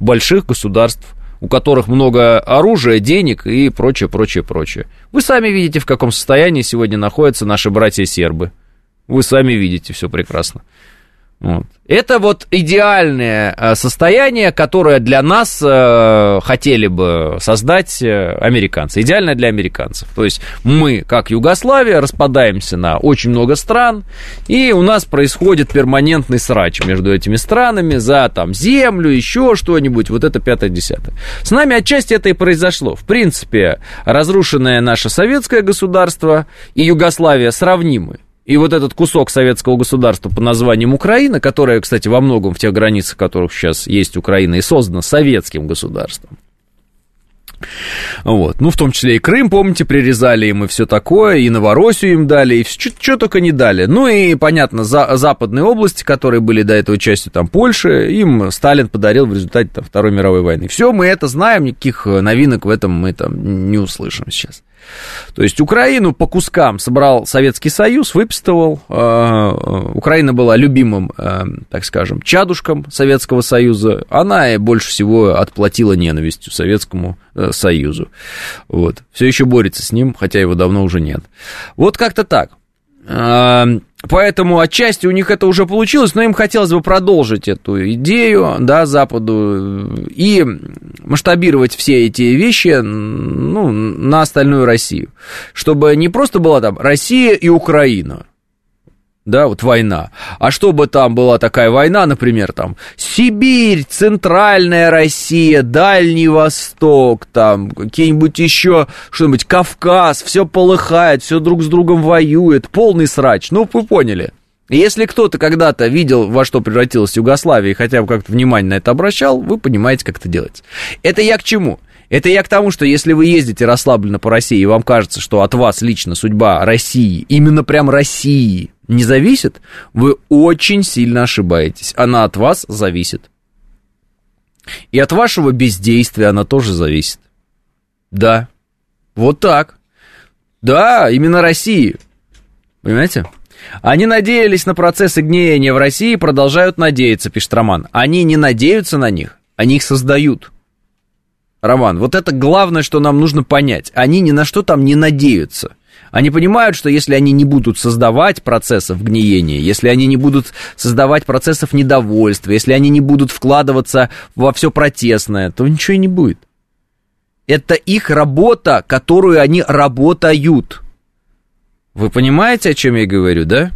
больших государств, у которых много оружия, денег и прочее, прочее, прочее. Вы сами видите, в каком состоянии сегодня находятся наши братья-сербы. Вы сами видите все прекрасно. Вот. Это вот идеальное э, состояние, которое для нас э, хотели бы создать э, американцы. Идеальное для американцев. То есть мы, как Югославия, распадаемся на очень много стран, и у нас происходит перманентный срач между этими странами за там землю, еще что-нибудь, вот это пятое-десятое. С нами отчасти это и произошло. В принципе, разрушенное наше советское государство и Югославия сравнимы. И вот этот кусок советского государства под названием Украина, которое, кстати, во многом в тех границах, которых сейчас есть Украина, и создано советским государством, вот. Ну, в том числе и Крым, помните, прирезали им и все такое, и Новороссию им дали, и что только не дали. Ну и, понятно, за, западные области, которые были до этого частью там Польши, им Сталин подарил в результате там, Второй мировой войны. Все, мы это знаем, никаких новинок в этом мы там не услышим сейчас. То есть Украину по кускам собрал Советский Союз, выпистывал. Э, э, Украина была любимым, э, так скажем, чадушком Советского Союза. Она больше всего отплатила ненавистью Советскому Союзу. Вот. Все еще борется с ним, хотя его давно уже нет. Вот как-то так. Поэтому отчасти у них это уже получилось, но им хотелось бы продолжить эту идею, да, Западу, и масштабировать все эти вещи, ну, на остальную Россию. Чтобы не просто была там Россия и Украина, да, вот война. А чтобы там была такая война, например, там Сибирь, Центральная Россия, Дальний Восток, там какие-нибудь еще что-нибудь, Кавказ, все полыхает, все друг с другом воюет, полный срач. Ну, вы поняли. Если кто-то когда-то видел, во что превратилась Югославия, и хотя бы как-то внимание на это обращал, вы понимаете, как это делается. Это я к чему? Это я к тому, что если вы ездите расслабленно по России, и вам кажется, что от вас лично судьба России, именно прям России, не зависит, вы очень сильно ошибаетесь. Она от вас зависит. И от вашего бездействия она тоже зависит. Да, вот так. Да, именно России. Понимаете? Они надеялись на процессы гниения в России продолжают надеяться, пишет Роман. Они не надеются на них, они их создают. Роман, вот это главное, что нам нужно понять. Они ни на что там не надеются. Они понимают, что если они не будут создавать процессов гниения, если они не будут создавать процессов недовольства, если они не будут вкладываться во все протестное, то ничего и не будет. Это их работа, которую они работают. Вы понимаете, о чем я говорю, да?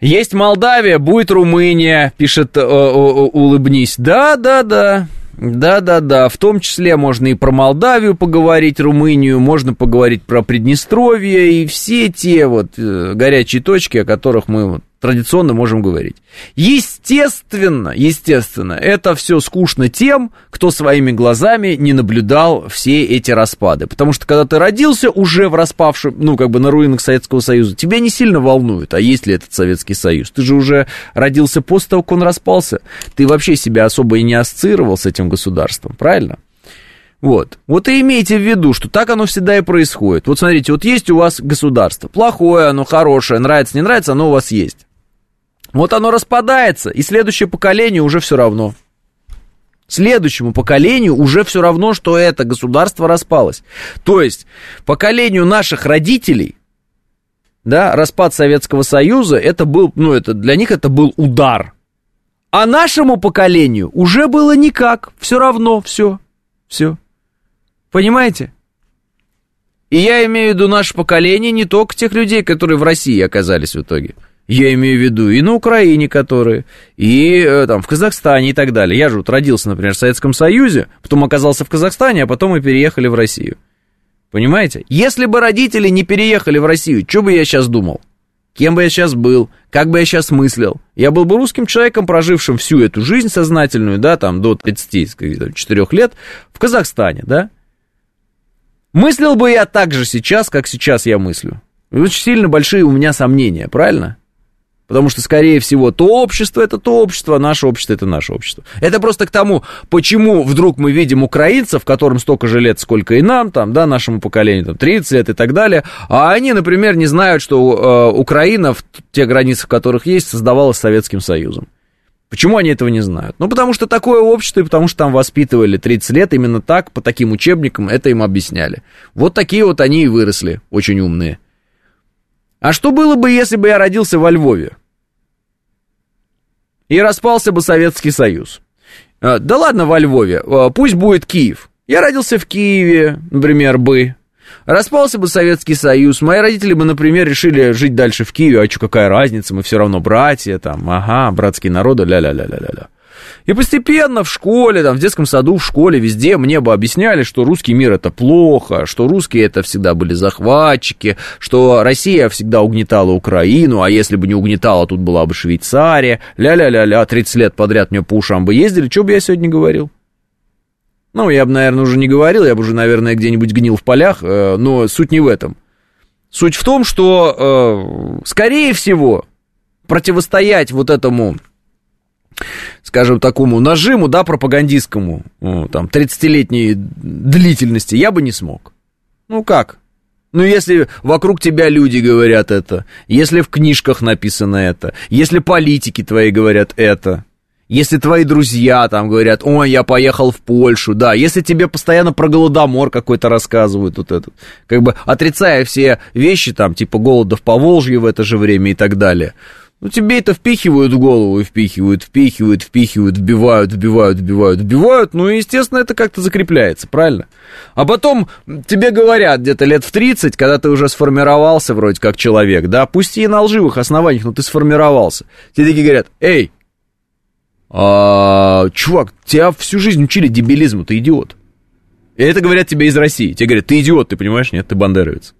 Есть Молдавия, будет Румыния, пишет э, э, улыбнись. Да, да, да. Да-да-да, в том числе можно и про Молдавию поговорить, Румынию, можно поговорить про Приднестровье и все те вот э, горячие точки, о которых мы вот традиционно можем говорить. Естественно, естественно, это все скучно тем, кто своими глазами не наблюдал все эти распады. Потому что когда ты родился уже в распавшем, ну, как бы на руинах Советского Союза, тебя не сильно волнует, а есть ли этот Советский Союз. Ты же уже родился после того, как он распался. Ты вообще себя особо и не ассоциировал с этим государством, правильно? Вот. Вот и имейте в виду, что так оно всегда и происходит. Вот смотрите, вот есть у вас государство. Плохое, оно хорошее, нравится, не нравится, оно у вас есть. Вот оно распадается, и следующее поколение уже все равно. Следующему поколению уже все равно, что это государство распалось. То есть поколению наших родителей, да, распад Советского Союза, это был, ну, это для них это был удар. А нашему поколению уже было никак, все равно, все, все. Понимаете? И я имею в виду наше поколение не только тех людей, которые в России оказались в итоге – я имею в виду и на Украине, которые, и э, там в Казахстане и так далее. Я же вот родился, например, в Советском Союзе, потом оказался в Казахстане, а потом мы переехали в Россию. Понимаете? Если бы родители не переехали в Россию, что бы я сейчас думал? Кем бы я сейчас был? Как бы я сейчас мыслил? Я был бы русским человеком, прожившим всю эту жизнь сознательную, да, там, до 34 лет в Казахстане, да? Мыслил бы я так же сейчас, как сейчас я мыслю. Очень сильно большие у меня сомнения, правильно? Потому что, скорее всего, то общество это то общество, а наше общество это наше общество. Это просто к тому, почему вдруг мы видим украинцев, которым столько же лет, сколько и нам, там, да, нашему поколению, там, 30 лет и так далее, а они, например, не знают, что э, Украина в тех границах, которых есть, создавалась Советским Союзом. Почему они этого не знают? Ну, потому что такое общество, и потому что там воспитывали 30 лет, именно так, по таким учебникам это им объясняли. Вот такие вот они и выросли, очень умные. А что было бы, если бы я родился во Львове? и распался бы Советский Союз. А, да ладно во Львове, а, пусть будет Киев. Я родился в Киеве, например, бы. Распался бы Советский Союз, мои родители бы, например, решили жить дальше в Киеве, а что, какая разница, мы все равно братья, там, ага, братские народы, ля-ля-ля-ля-ля-ля. И постепенно в школе, там, в детском саду, в школе, везде мне бы объясняли, что русский мир это плохо, что русские это всегда были захватчики, что Россия всегда угнетала Украину, а если бы не угнетала, тут была бы Швейцария, ля-ля-ля-ля, 30 лет подряд мне по ушам бы ездили, что бы я сегодня говорил? Ну, я бы, наверное, уже не говорил, я бы уже, наверное, где-нибудь гнил в полях, э, но суть не в этом. Суть в том, что, э, скорее всего, противостоять вот этому скажем, такому нажиму, да, пропагандистскому, там, 30-летней длительности, я бы не смог. Ну как? Ну, если вокруг тебя люди говорят это, если в книжках написано это, если политики твои говорят это, если твои друзья там говорят, ой, я поехал в Польшу, да, если тебе постоянно про голодомор какой-то рассказывают, вот этот, как бы отрицая все вещи там, типа голода в Поволжье в это же время и так далее, ну, тебе это впихивают в голову, впихивают, впихивают, впихивают, вбивают, вбивают, вбивают, вбивают. Ну, и, естественно, это как-то закрепляется, правильно? А потом тебе говорят где-то лет в 30, когда ты уже сформировался вроде как человек, да, пусть и на лживых основаниях, но ты сформировался. Тебе такие говорят, эй, а, чувак, тебя всю жизнь учили дебилизму, ты идиот. И это говорят тебе из России. Тебе говорят, ты идиот, ты понимаешь? Нет, ты бандеровец.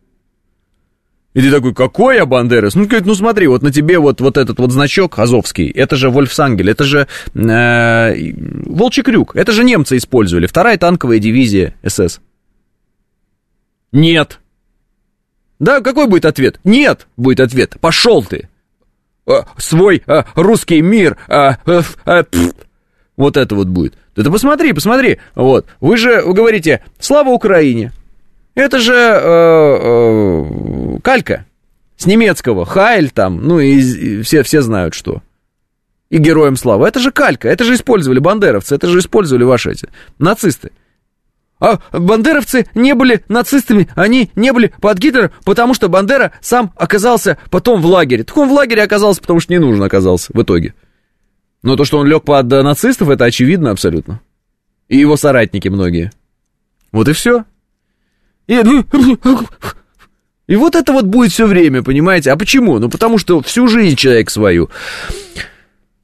И ты такой, какой я Бандерас? Ну, говорит, ну смотри, вот на тебе вот, вот этот вот значок азовский, это же Вольфсангель, это же э, Волчий Крюк, это же немцы использовали, вторая танковая дивизия СС. Нет. Да, какой будет ответ? Нет, будет ответ. Пошел ты. Э, свой э, русский мир. Э, вот это вот будет. Да ты посмотри, посмотри. Вот. Вы же вы говорите, слава Украине. Это же э, э, калька с немецкого. Хайль там, ну и, и все, все знают что. И героям слава. Это же калька, это же использовали бандеровцы, это же использовали ваши эти нацисты. А бандеровцы не были нацистами, они не были под Гитлером, потому что Бандера сам оказался потом в лагере. Так он в лагере оказался, потому что не нужен оказался в итоге. Но то, что он лег под нацистов, это очевидно абсолютно. И его соратники многие. Вот и все. И, и вот это вот будет все время, понимаете? А почему? Ну, потому что всю жизнь человек свою.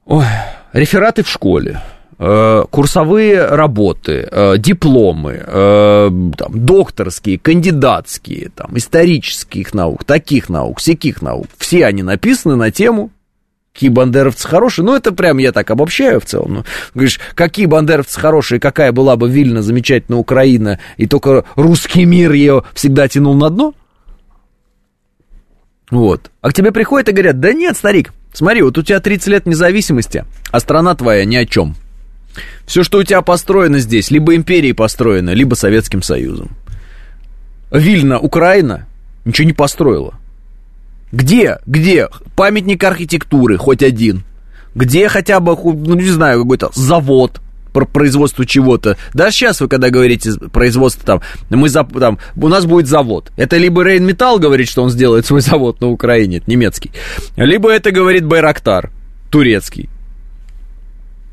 Ой, рефераты в школе, э, курсовые работы, э, дипломы, э, там, докторские, кандидатские, там, исторических наук, таких наук, всяких наук. Все они написаны на тему какие бандеровцы хорошие. Ну, это прям я так обобщаю в целом. Ну, говоришь, какие бандеровцы хорошие, какая была бы Вильна замечательная Украина, и только русский мир ее всегда тянул на дно. Вот. А к тебе приходят и говорят, да нет, старик, смотри, вот у тебя 30 лет независимости, а страна твоя ни о чем. Все, что у тебя построено здесь, либо империей построено, либо Советским Союзом. Вильна, Украина, ничего не построила. Где, где памятник архитектуры хоть один? Где хотя бы, ну не знаю, какой-то завод, про производство чего-то. Да сейчас вы когда говорите производство там, мы за, там, у нас будет завод. Это либо Рейн Металл говорит, что он сделает свой <laughs> завод на Украине, это немецкий, либо это говорит Байрактар, турецкий.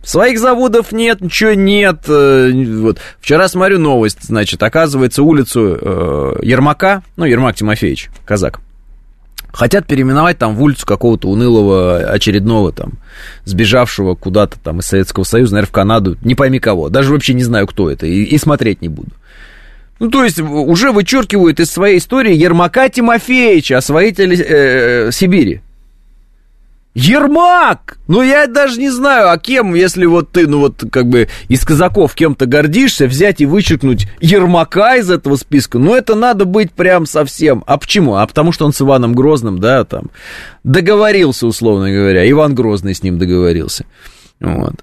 Своих заводов нет, ничего нет. Э, вот. Вчера смотрю новость, значит, оказывается, улицу э, Ермака, ну, Ермак Тимофеевич, казак, Хотят переименовать там в улицу какого-то унылого очередного там, сбежавшего куда-то там из Советского Союза, наверное, в Канаду, не пойми кого. Даже вообще не знаю, кто это, и, и смотреть не буду. Ну, то есть, уже вычеркивают из своей истории Ермака Тимофеевича, освоителя э, Сибири. Ермак! Ну, я даже не знаю, а кем, если вот ты, ну, вот, как бы, из казаков кем-то гордишься, взять и вычеркнуть Ермака из этого списка, ну, это надо быть прям совсем. А почему? А потому что он с Иваном Грозным, да, там, договорился, условно говоря. Иван Грозный с ним договорился. Вот.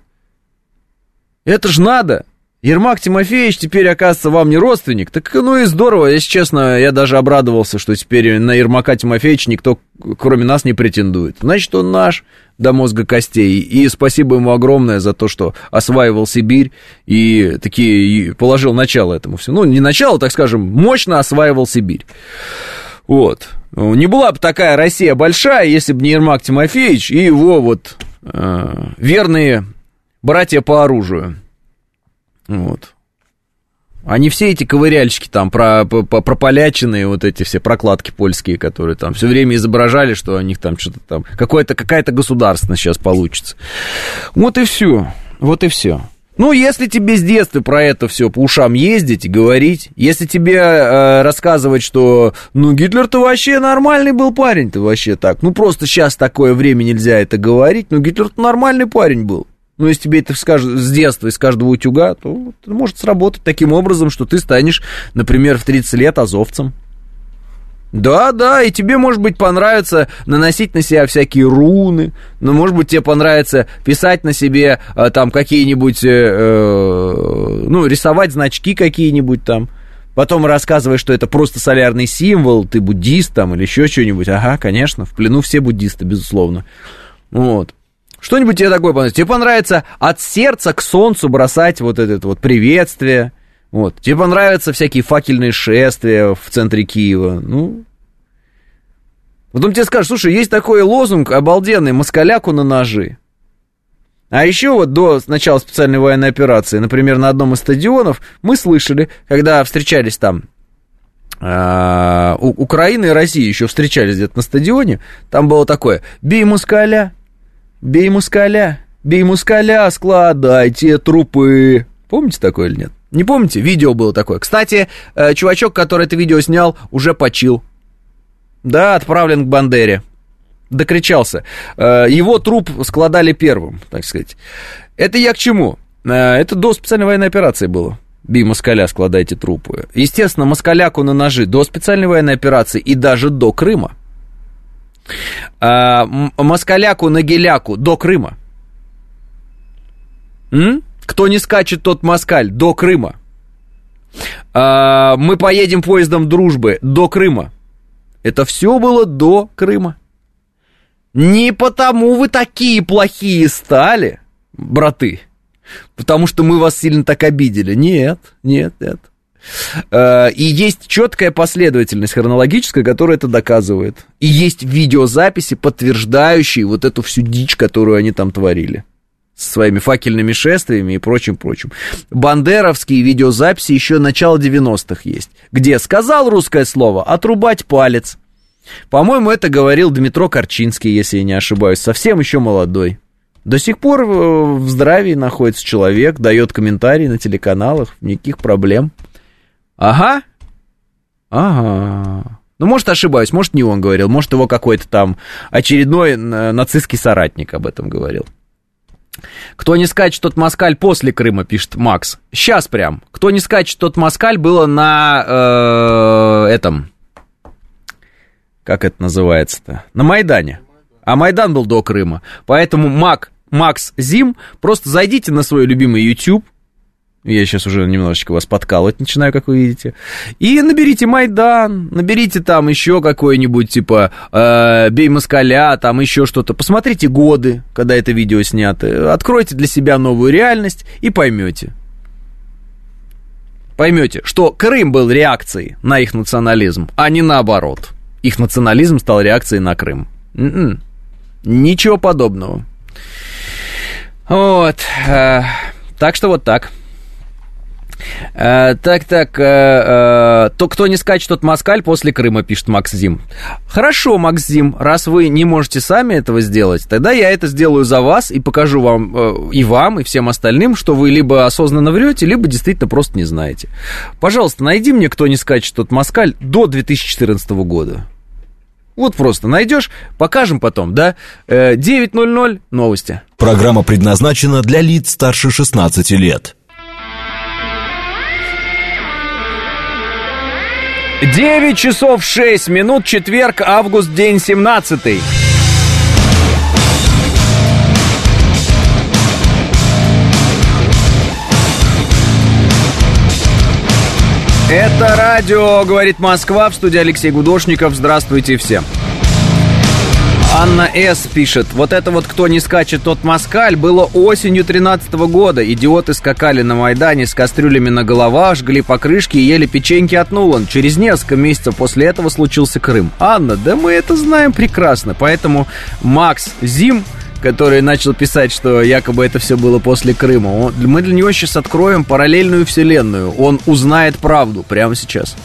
Это ж надо. Ермак Тимофеевич теперь, оказывается, вам не родственник. Так, ну и здорово, если честно, я даже обрадовался, что теперь на Ермака Тимофеевича никто, кроме нас, не претендует. Значит, он наш до мозга костей. И спасибо ему огромное за то, что осваивал Сибирь и такие положил начало этому всему. Ну, не начало, так скажем, мощно осваивал Сибирь. Вот. Не была бы такая Россия большая, если бы не Ермак Тимофеевич и его вот э, верные братья по оружию. Вот. Они все эти ковыряльщики там, про, про, про поляченные вот эти все прокладки польские, которые там все время изображали, что у них там что-то там, какое-то, какая-то государственность сейчас получится. Вот и все, вот и все. Ну, если тебе с детства про это все по ушам ездить и говорить, если тебе э, рассказывать, что, ну, Гитлер-то вообще нормальный был парень-то вообще так, ну, просто сейчас такое время нельзя это говорить, ну, Гитлер-то нормальный парень был. Ну, если тебе это скажут с детства, из каждого утюга, то это может сработать таким образом, что ты станешь, например, в 30 лет азовцем. Да, да, и тебе, может быть, понравится наносить на себя всякие руны, но, может быть, тебе понравится писать на себе а, там какие-нибудь, э, э, ну, рисовать значки какие-нибудь там, потом рассказываешь, что это просто солярный символ, ты буддист там или еще что-нибудь. Ага, конечно, в плену все буддисты, безусловно. Вот. Что-нибудь тебе такое понравится? Тебе понравится от сердца к солнцу бросать вот это вот приветствие. Вот. Тебе понравятся всякие факельные шествия в центре Киева. Ну, Потом тебе скажут, слушай, есть такой лозунг обалденный, москаляку на ножи. А еще вот до начала специальной военной операции, например, на одном из стадионов, мы слышали, когда встречались там э, Украина и Россия еще встречались где-то на стадионе, там было такое, бей москаля, Бей мускаля, бей мускаля, складайте трупы. Помните такое или нет? Не помните? Видео было такое. Кстати, э, чувачок, который это видео снял, уже почил. Да, отправлен к Бандере. Докричался. Э, его труп складали первым, так сказать. Это я к чему? Э, это до специальной военной операции было. Бей москаля, складайте трупы. Естественно, москаляку на ножи до специальной военной операции и даже до Крыма а, москаляку на геляку до Крыма. М? Кто не скачет, тот москаль до Крыма. А, мы поедем поездом дружбы до Крыма. Это все было до Крыма. Не потому вы такие плохие стали, браты, потому что мы вас сильно так обидели. Нет, нет, нет. Э, и есть четкая последовательность хронологическая, которая это доказывает. И есть видеозаписи, подтверждающие вот эту всю дичь, которую они там творили. С своими факельными шествиями и прочим-прочим. Бандеровские видеозаписи еще начала 90-х есть. Где сказал русское слово «отрубать палец». По-моему, это говорил Дмитро Корчинский, если я не ошибаюсь, совсем еще молодой. До сих пор в здравии находится человек, дает комментарии на телеканалах, никаких проблем. Ага. Ага. Ну, может, ошибаюсь, может, не он говорил, может, его какой-то там очередной нацистский соратник об этом говорил. Кто не скачет тот москаль после Крыма, пишет Макс. Сейчас прям. Кто не скачет тот москаль, было на э, этом... Как это называется-то? На Майдане. А Майдан был до Крыма. Поэтому Мак, Макс Зим, просто зайдите на свой любимый YouTube, я сейчас уже немножечко вас подкалывать начинаю, как вы видите. И наберите Майдан, наберите там еще какой-нибудь, типа, э, Бей Москаля, там еще что-то. Посмотрите годы, когда это видео снято. Откройте для себя новую реальность и поймете. Поймете, что Крым был реакцией на их национализм, а не наоборот. Их национализм стал реакцией на Крым. Н-н-н. Ничего подобного. Вот. Э, так что вот так. Э, так, так, э, э, то, кто не скачет, тот москаль после Крыма, пишет Макс Зим. Хорошо, Макс Зим, раз вы не можете сами этого сделать, тогда я это сделаю за вас и покажу вам, и вам, и всем остальным, что вы либо осознанно врете, либо действительно просто не знаете. Пожалуйста, найди мне, кто не скачет тот москаль до 2014 года. Вот просто найдешь, покажем потом, да? 9.00 э, новости. Программа предназначена для лиц старше 16 лет. 9 часов 6 минут, четверг, август, день 17. Это радио, говорит Москва, в студии Алексей Гудошников. Здравствуйте всем. Анна С. пишет, вот это вот кто не скачет, тот москаль, было осенью 13 года. Идиоты скакали на Майдане с кастрюлями на головах, жгли покрышки и ели печеньки от Нулан. Через несколько месяцев после этого случился Крым. Анна, да мы это знаем прекрасно, поэтому Макс Зим который начал писать, что якобы это все было после Крыма. Мы для него сейчас откроем параллельную вселенную. Он узнает правду прямо сейчас.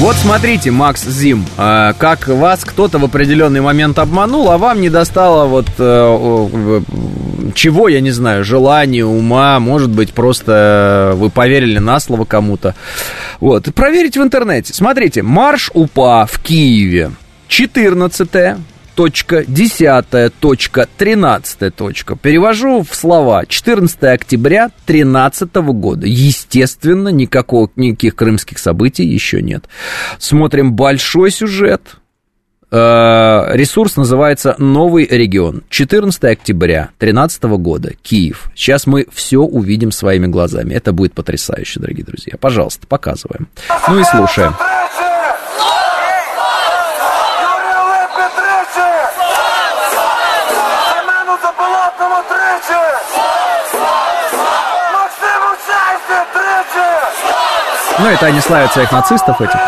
Вот смотрите, Макс Зим, э, как вас кто-то в определенный момент обманул, а вам не достало вот э, чего, я не знаю, желания, ума, может быть, просто вы поверили на слово кому-то. Вот, проверить в интернете. Смотрите, марш УПА в Киеве, 14 точка, 10 точка, 13 точка. Перевожу в слова. 14 октября 13 года. Естественно, никакого, никаких крымских событий еще нет. Смотрим большой сюжет. Э, ресурс называется «Новый регион». 14 октября 2013 года. Киев. Сейчас мы все увидим своими глазами. Это будет потрясающе, дорогие друзья. Пожалуйста, показываем. Ну и слушаем. Ну, это они славят своих нацистов этих.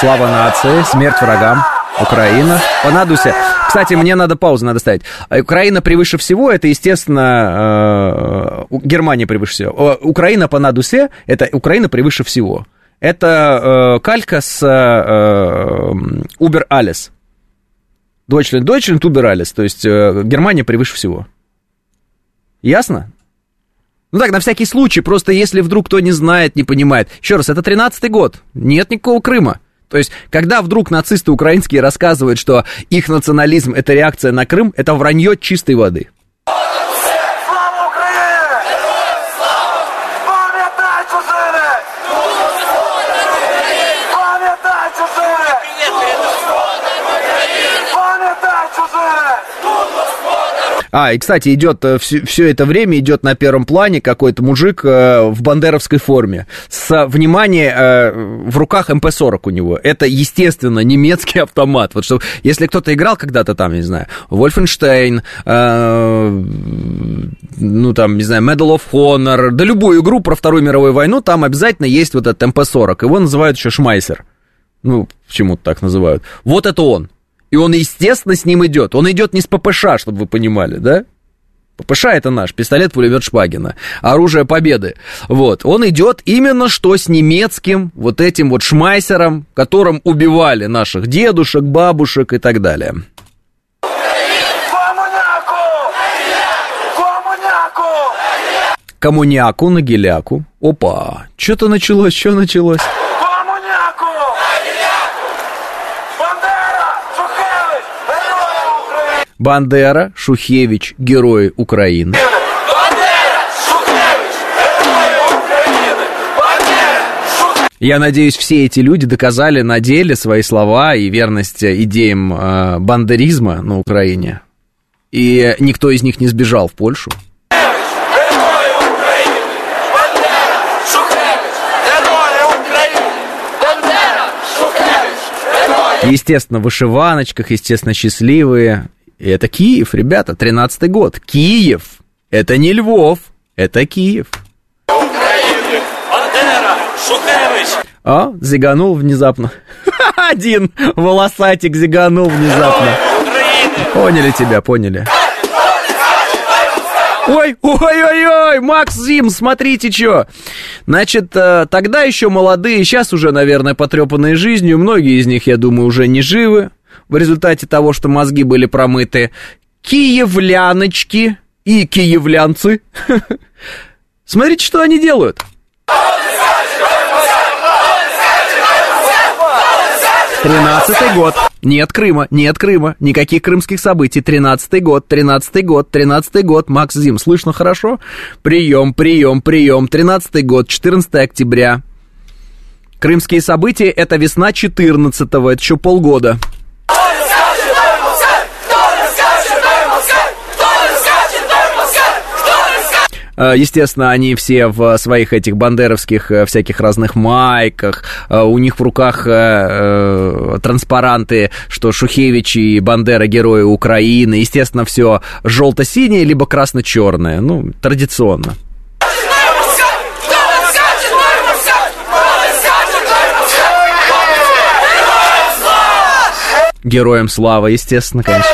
Слава нации, смерть врагам, Украина. Понадуйся. Кстати, мне надо паузу надо ставить. Украина превыше всего, это, естественно, э, Германия превыше всего. Украина по надусе, это Украина превыше всего. Это э, калька с э, Uber Alles. Deutschland, Deutschland, Uber Alles. То есть Германия превыше всего. Ясно? Ну так, на всякий случай, просто если вдруг кто не знает, не понимает. Еще раз, это 13-й год, нет никакого Крыма. То есть, когда вдруг нацисты украинские рассказывают, что их национализм это реакция на Крым, это вранье чистой воды. А, и, кстати, идет все, э, все это время идет на первом плане какой-то мужик э, в бандеровской форме. С, внимание, э, в руках МП-40 у него. Это, естественно, немецкий автомат. Вот что, если кто-то играл когда-то там, не знаю, Wolfenstein, э, ну, там, не знаю, Medal of Honor, да любую игру про Вторую мировую войну, там обязательно есть вот этот МП-40. Его называют еще Шмайсер. Ну, почему-то так называют. Вот это он. И он, естественно, с ним идет. Он идет не с ППШ, чтобы вы понимали, да? ППШ это наш, пистолет-пулемет Шпагина, оружие победы. Вот, он идет именно что с немецким вот этим вот шмайсером, которым убивали наших дедушек, бабушек и так далее. Коммуняку на геляку. Опа, что-то началось, что началось? Бандера, Шухевич, герои Украины. Я надеюсь, все эти люди доказали на деле свои слова и верность идеям э, бандеризма на Украине. И никто из них не сбежал в Польшу. Естественно, в вышиваночках, естественно, счастливые. И это Киев, ребята, 13-й год. Киев. Это не Львов, это Киев. А, зиганул внезапно. <laughs> Один волосатик зиганул внезапно. Поняли тебя, поняли. Ой, ой-ой-ой, Макс Зим, смотрите, что. Значит, э, тогда еще молодые, сейчас уже, наверное, потрепанные жизнью. Многие из них, я думаю, уже не живы в результате того, что мозги были промыты, киевляночки и киевлянцы. <laughs> Смотрите, что они делают. Тринадцатый год. Нет Крыма, нет Крыма, никаких крымских событий. Тринадцатый год, тринадцатый год, тринадцатый год. Макс Зим, слышно хорошо? Прием, прием, прием. Тринадцатый год, 14 октября. Крымские события – это весна 14-го, это еще полгода. Э, естественно, они все в своих этих бандеровских э, всяких разных майках. Э, у них в руках транспаранты, что Шухевич и Бандера герои Украины. Естественно, все желто-синее, либо красно-черное. Ну, традиционно. Героям слава, естественно, конечно.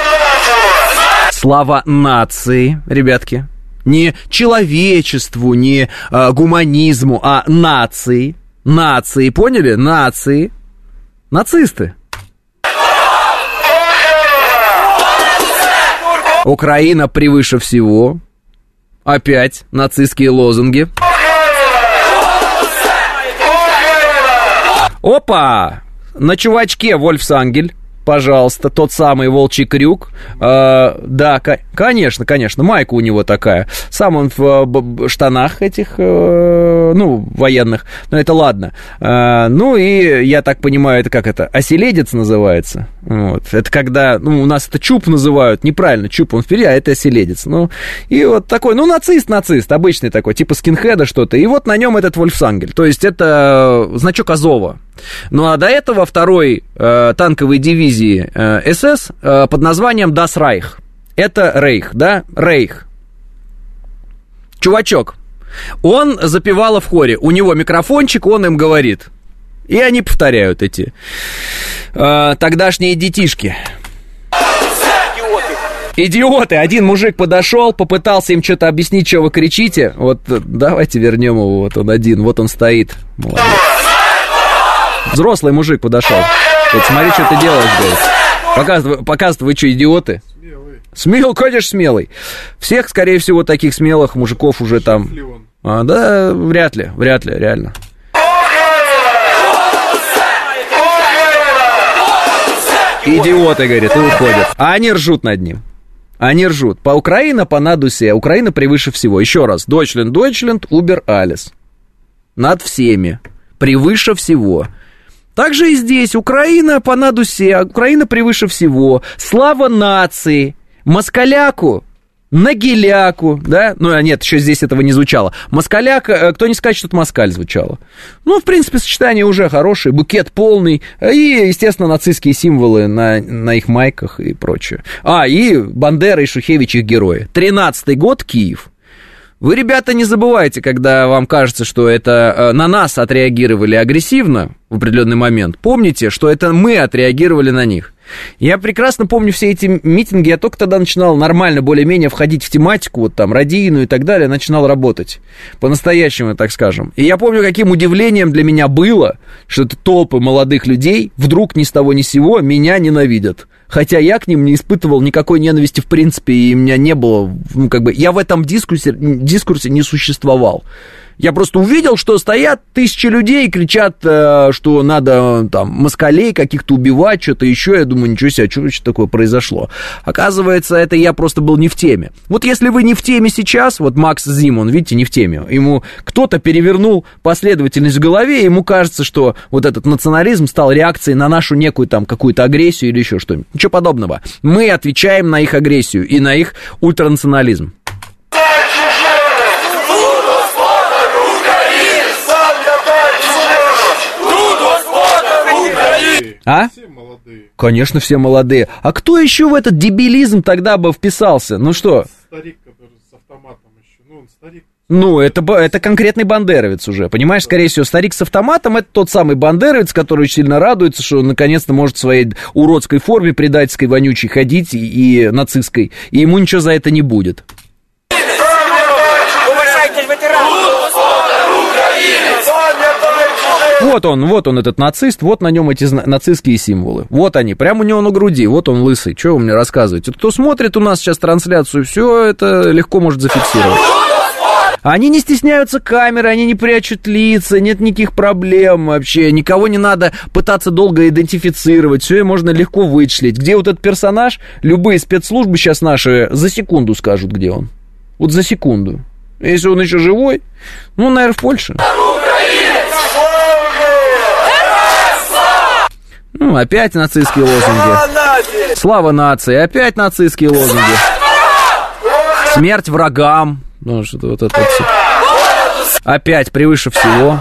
Слава нации, ребятки. Не человечеству, не э, гуманизму, а нации. Нации, поняли? Нации. Нацисты. Украина превыше всего. Опять нацистские лозунги. Опа! На чувачке Вольфсангель пожалуйста, тот самый волчий крюк. Э, да, конечно, конечно, майка у него такая. Сам он в штанах этих, э, ну, военных, но это ладно. Э, ну и, я так понимаю, это как это, оселедец называется. Вот. Это когда, ну, у нас это чуб называют, неправильно, чуб он впереди, а это оселедец. Ну, и вот такой, ну, нацист-нацист, обычный такой, типа скинхеда что-то. И вот на нем этот Вольфсангель. То есть это значок Азова. Ну а до этого второй э, танковой дивизии э, СС э, под названием Das Reich. Это Рейх, да? Рейх. Чувачок. Он запевал в хоре. У него микрофончик, он им говорит. И они повторяют эти э, тогдашние детишки. Идиоты! Один мужик подошел, попытался им что-то объяснить, что вы кричите. Вот давайте вернем его. Вот он один, вот он стоит. Молодец. Взрослый мужик подошел. Вот смотри, что ты делаешь, говорит. Показывай, показывай, вы что, идиоты? Смелый. Смел, конечно, смелый. Всех, скорее всего, таких смелых мужиков уже там... А, да, вряд ли, вряд ли, реально. Идиоты, говорит, и уходят. А они ржут над ним. Они ржут. По Украина, по надусе. Украина превыше всего. Еще раз. Дойчленд, Дойчленд, Убер, Алис. Над всеми. Превыше всего. Также и здесь Украина по надусе, Украина превыше всего. Слава нации, москаляку, Нагиляку, да? Ну, а нет, еще здесь этого не звучало. Москаляк, э, кто не скажет, что это москаль звучало. Ну, в принципе, сочетание уже хорошее, букет полный. И, естественно, нацистские символы на, на их майках и прочее. А, и Бандера и Шухевич их герои. Тринадцатый год, Киев. Вы, ребята, не забывайте, когда вам кажется, что это э, на нас отреагировали агрессивно в определенный момент, помните, что это мы отреагировали на них. Я прекрасно помню все эти митинги, я только тогда начинал нормально более-менее входить в тематику, вот там, радийную и так далее, начинал работать, по-настоящему, так скажем. И я помню, каким удивлением для меня было, что это толпы молодых людей вдруг ни с того ни с сего меня ненавидят хотя я к ним не испытывал никакой ненависти в принципе, и у меня не было, ну, как бы, я в этом дискурсе, дискурсе не существовал. Я просто увидел, что стоят тысячи людей и кричат, э, что надо там москалей каких-то убивать, что-то еще. Я думаю, ничего себе, что, что такое произошло? Оказывается, это я просто был не в теме. Вот если вы не в теме сейчас, вот Макс Зим, он, видите, не в теме. Ему кто-то перевернул последовательность в голове, и ему кажется, что вот этот национализм стал реакцией на нашу некую там какую-то агрессию или еще что-нибудь. Ничего подобного. Мы отвечаем на их агрессию и на их ультранационализм. А? Все молодые. Конечно, все молодые. А кто еще в этот дебилизм тогда бы вписался? Ну что? Старик, который с автоматом еще. Ну, он старик. Ну, это, это конкретный бандеровец уже, понимаешь? Скорее всего, старик с автоматом это тот самый бандеровец, который очень сильно радуется, что он наконец-то может в своей уродской форме предательской, вонючей ходить и, и нацистской, и ему ничего за это не будет. Вот он, вот он, этот нацист, вот на нем эти нацистские символы. Вот они, прямо у него на груди, вот он лысый. Что вы мне рассказываете? Кто смотрит у нас сейчас трансляцию, все это легко может зафиксировать. Они не стесняются камеры, они не прячут лица, нет никаких проблем вообще, никого не надо пытаться долго идентифицировать, все можно легко вычислить. Где вот этот персонаж, любые спецслужбы сейчас наши за секунду скажут, где он. Вот за секунду. Если он еще живой, ну, наверное, в Польше. Ну, опять нацистские лозунги. Слава нации, опять нацистские лозунги. Смерть врагам. Ну, что-то вот это все. Опять превыше всего.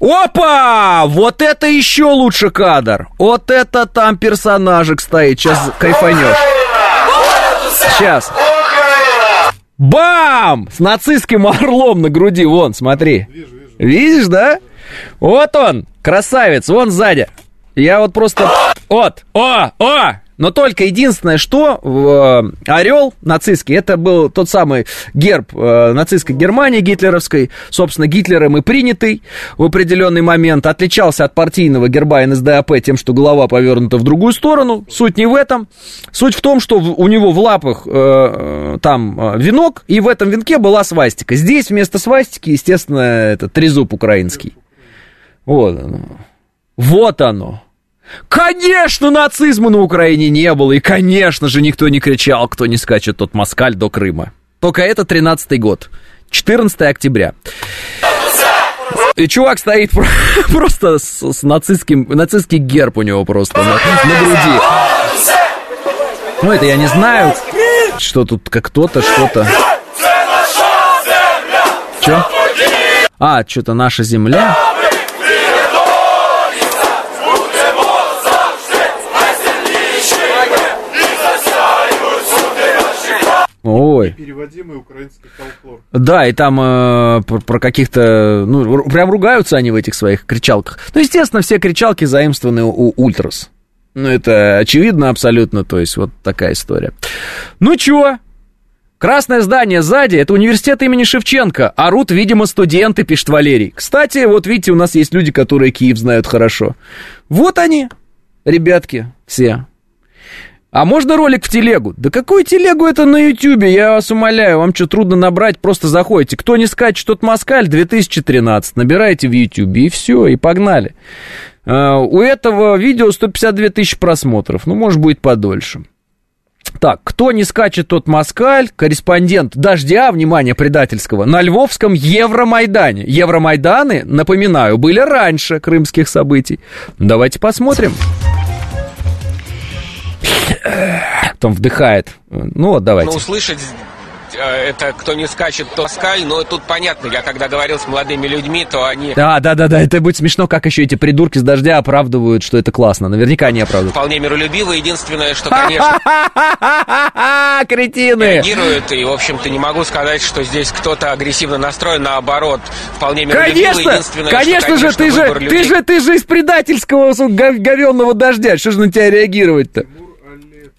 Опа! Вот это еще лучше кадр. Вот это там персонажик стоит. Сейчас кайфанешь. Сейчас. Бам! С нацистским <laughs> орлом на груди. Вон, смотри. Вижу, вижу. Видишь, да? Вот он, красавец, вон сзади. Я вот просто... Вот! О! О! Но только единственное, что э, орел нацистский, это был тот самый герб э, нацистской Германии гитлеровской, собственно, Гитлером и принятый в определенный момент, отличался от партийного герба НСДАП тем, что голова повернута в другую сторону. Суть не в этом. Суть в том, что у него в лапах э, там э, венок, и в этом венке была свастика. Здесь вместо свастики, естественно, это трезуб украинский. Вот оно. Вот оно. Конечно, нацизма на Украине не было, и, конечно же, никто не кричал, кто не скачет тот москаль до Крыма. Только это 13-й год, 14 октября. И чувак стоит <laughs> просто с, с нацистским, нацистский герб у него просто на, на груди. Ну, это я не знаю, что тут как кто-то, что-то. Че? А, что-то наша земля. Ой. Переводимый украинский фолклор. Да, и там э, про, про каких-то... Ну, прям ругаются они в этих своих кричалках. Ну, естественно, все кричалки заимствованы у Ультрас. Ну, это очевидно абсолютно, то есть вот такая история. Ну, чё? Красное здание сзади, это университет имени Шевченко. Орут, видимо, студенты, пишет Валерий. Кстати, вот видите, у нас есть люди, которые Киев знают хорошо. Вот они, ребятки, все. А можно ролик в телегу? Да какую телегу это на ютюбе? Я вас умоляю, вам что, трудно набрать? Просто заходите. Кто не скачет, тот москаль 2013. Набираете в ютюбе и все, и погнали. А, у этого видео 152 тысячи просмотров. Ну, может, будет подольше. Так, кто не скачет, тот москаль, корреспондент «Дождя», внимание, предательского, на Львовском Евромайдане. Евромайданы, напоминаю, были раньше крымских событий. Давайте посмотрим. Потом вдыхает. Ну вот, давайте. Ну, услышать э, это кто не скачет, то скаль, но тут понятно, я когда говорил с молодыми людьми, то они Да, да, да, да, это будет смешно, как еще эти придурки с дождя оправдывают, что это классно. Наверняка они оправдывают. вполне миролюбивы. Единственное, что, конечно, <laughs> Кретины! реагируют, и, в общем-то, не могу сказать, что здесь кто-то агрессивно настроен, наоборот, вполне миролюбивый. Конечно, Единственное, конечно что, же, ты же, ты же, ты же из предательского говенного дождя. Что же на тебя реагировать-то?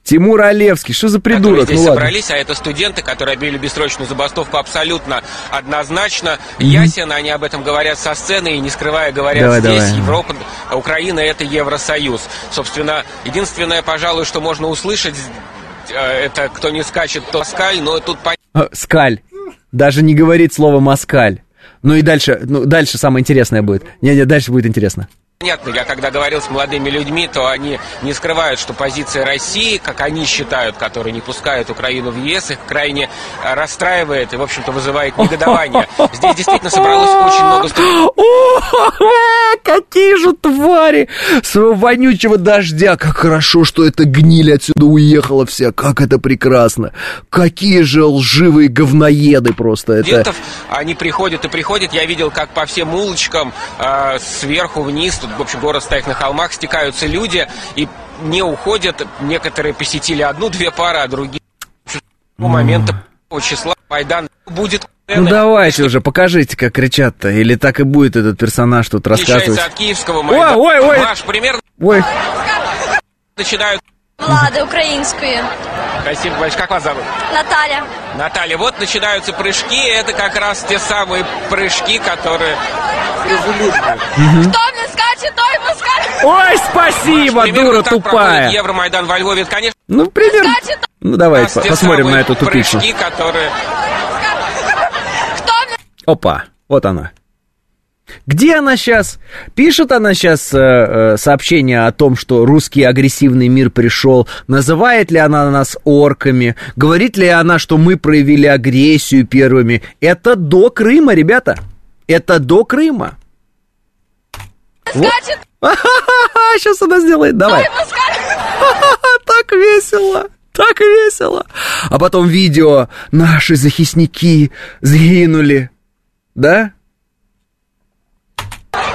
Тимур Олевский, что за которые придурок? здесь Ну ладно. собрались, а это студенты, которые объявили бессрочную забастовку абсолютно однозначно. Ясен, они об этом говорят со сцены и не скрывая говорят Давай, здесь. давай. Европа, Украина это Евросоюз. Собственно, единственное, пожалуй, что можно услышать, э, это кто не скачет, то скаль, но тут понятно. А, Скаль. Даже не говорит слово москаль. Ну и дальше, ну дальше самое интересное будет. Не-не, дальше будет интересно. Понятно, я когда говорил с молодыми людьми, то они не скрывают, что позиция России, как они считают, которые не пускают Украину в ЕС, их крайне э, расстраивает и, в общем-то, вызывает негодование. Здесь действительно собралось очень много <laughs> какие же твари! Своего вонючего дождя. Как хорошо, что эта гниль отсюда уехала вся. Как это прекрасно. Какие же лживые говноеды просто. Это... они приходят и приходят. Я видел, как по всем улочкам э, сверху вниз, тут, в общем, город стоит на холмах, стекаются люди и не уходят. Некоторые посетили одну-две пары, а другие с момента числа Майдан будет. Ну давайте уже, покажите, как кричат-то. Или так и будет этот персонаж тут рассказывать. От киевского Майдана. ой, ой. Маш, примерно Ой, начинают. Влада української. Спасибо большое. Как вас зовут? Наталя. Наталья, вот начинаются прыжки. Это как раз те самые прыжки, которые... Москаль. Ой, спасибо, дура тупая. Евромайдан во Львове. Конечно, Ну, примерно. Ну, по- посмотрим на эту тупицу. Опа, вот она. Где она сейчас? Пишет она сейчас э, э, сообщение о том, что русский агрессивный мир пришел. Называет ли она нас орками? Говорит ли она, что мы проявили агрессию первыми? Это до Крыма, ребята. Это до Крыма. скаче, Сейчас она сделает. Давай. Так весело. Так весело. А потом видео. Наши захисники сгинули. Да?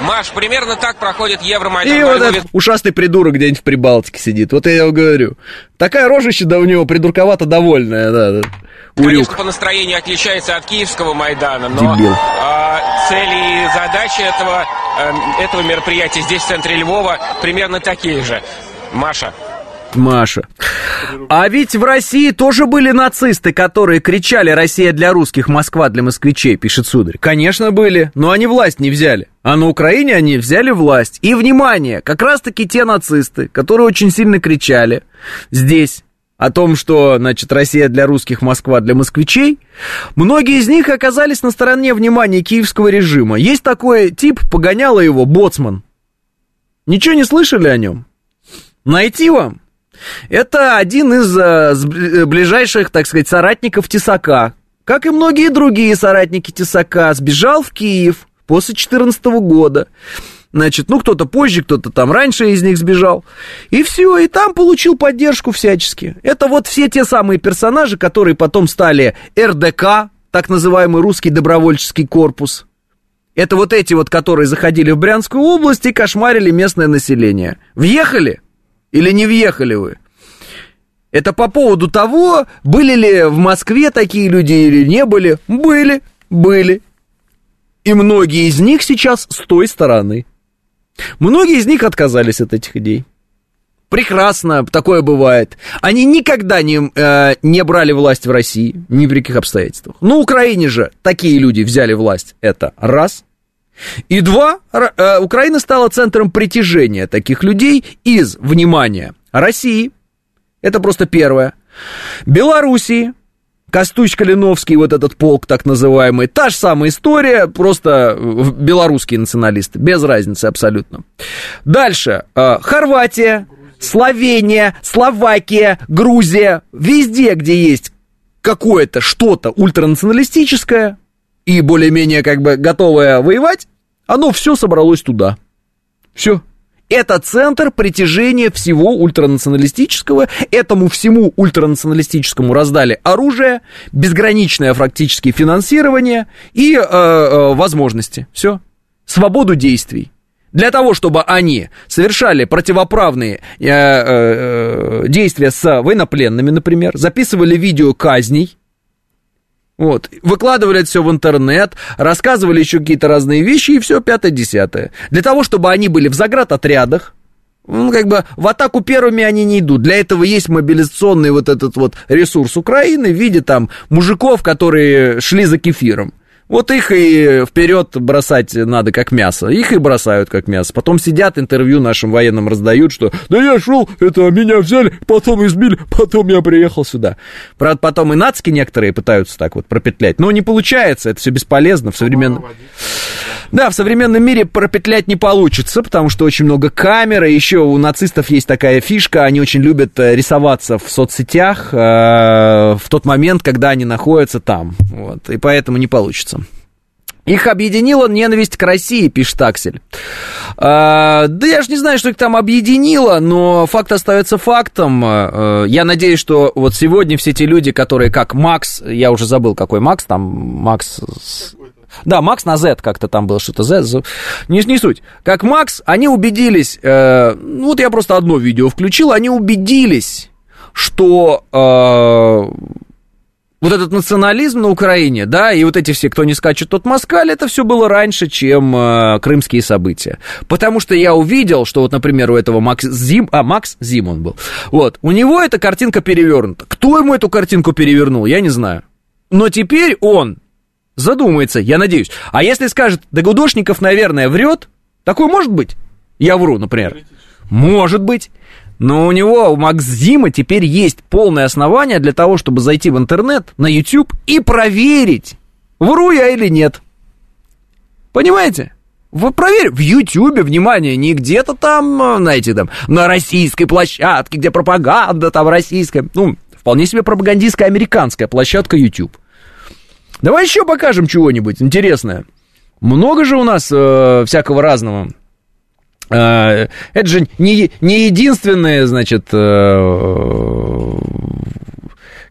Маш, примерно так проходит Евромайдан И во вот этот ушастый придурок где-нибудь в Прибалтике сидит. Вот я его говорю. Такая рожище да у него придурковато довольная, да. да. Конечно, Урюк. по настроению отличается от киевского Майдана, но Дебил. а, цели и задачи этого э, этого мероприятия здесь, в центре Львова, примерно такие же. Маша. Маша. А ведь в России тоже были нацисты, которые кричали «Россия для русских, Москва для москвичей», пишет сударь. Конечно, были, но они власть не взяли. А на Украине они взяли власть. И, внимание, как раз-таки те нацисты, которые очень сильно кричали здесь о том, что, значит, Россия для русских, Москва для москвичей, многие из них оказались на стороне внимания киевского режима. Есть такой тип, погоняло его, Боцман. Ничего не слышали о нем? Найти вам? Это один из э, сб- ближайших, так сказать, соратников Тесака. Как и многие другие соратники Тесака, сбежал в Киев после 2014 года. Значит, ну, кто-то позже, кто-то там раньше из них сбежал. И все, и там получил поддержку всячески. Это вот все те самые персонажи, которые потом стали РДК, так называемый русский добровольческий корпус. Это вот эти вот, которые заходили в Брянскую область и кошмарили местное население. Въехали? Или не въехали вы? Это по поводу того, были ли в Москве такие люди или не были. Были, были. И многие из них сейчас с той стороны. Многие из них отказались от этих идей. Прекрасно, такое бывает. Они никогда не, э, не брали власть в России, ни при каких обстоятельствах. На Украине же такие люди взяли власть. Это раз. И два, э, Украина стала центром притяжения таких людей из, внимания, России. Это просто первое. Белоруссии, Костусь Калиновский, вот этот полк так называемый, та же самая история, просто э, белорусские националисты, без разницы абсолютно. Дальше, э, Хорватия, Словения, Словакия, Грузия, везде, где есть какое-то что-то ультранационалистическое и более-менее как бы готовое воевать, оно все собралось туда. Все. Это центр притяжения всего ультранационалистического. Этому всему ультранационалистическому раздали оружие, безграничное фактически финансирование и э, э, возможности. Все. Свободу действий. Для того, чтобы они совершали противоправные э, э, э, действия с военнопленными, например, записывали видео казней, вот, выкладывали это все в интернет, рассказывали еще какие-то разные вещи, и все пятое-десятое. Для того, чтобы они были в заградотрядах, ну, как бы в атаку первыми они не идут. Для этого есть мобилизационный вот этот вот ресурс Украины в виде там мужиков, которые шли за кефиром. Вот их и вперед бросать надо как мясо. Их и бросают как мясо. Потом сидят, интервью нашим военным раздают, что да я шел, это меня взяли, потом избили, потом я приехал сюда. Правда, потом и нацки некоторые пытаются так вот пропетлять. Но не получается, это все бесполезно в современном... Да, в современном мире пропетлять не получится, потому что очень много камер, и еще у нацистов есть такая фишка, они очень любят э, рисоваться в соцсетях э, в тот момент, когда они находятся там, вот, и поэтому не получится. Их объединила ненависть к России, пишет Аксель. А, да я же не знаю, что их там объединило, но факт остается фактом. А, я надеюсь, что вот сегодня все те люди, которые как Макс, я уже забыл, какой Макс, там Макс... с- Да, Макс на Z как-то там был, что-то Z. Не, не суть. Как Макс, они убедились, э, ну вот я просто одно видео включил, они убедились, что э, вот этот национализм на Украине, да, и вот эти все, кто не скачет, тот москаль, это все было раньше, чем э, крымские события. Потому что я увидел, что вот, например, у этого Макс Зим, а, Макс Зим он был, вот, у него эта картинка перевернута. Кто ему эту картинку перевернул, я не знаю. Но теперь он задумается, я надеюсь. А если скажет, да Гудошников, наверное, врет, такое может быть? Я вру, например. Может быть. Но у него, у Максима, теперь есть полное основание для того, чтобы зайти в интернет, на YouTube и проверить, вру я или нет. Понимаете? Вы проверь, в Ютьюбе, внимание, не где-то там, э, знаете, там, на российской площадке, где пропаганда там российская. Ну, вполне себе пропагандистская американская площадка YouTube. Давай еще покажем чего-нибудь интересное. Много же у нас э, всякого разного. Э, это же не, не единственное, значит, э,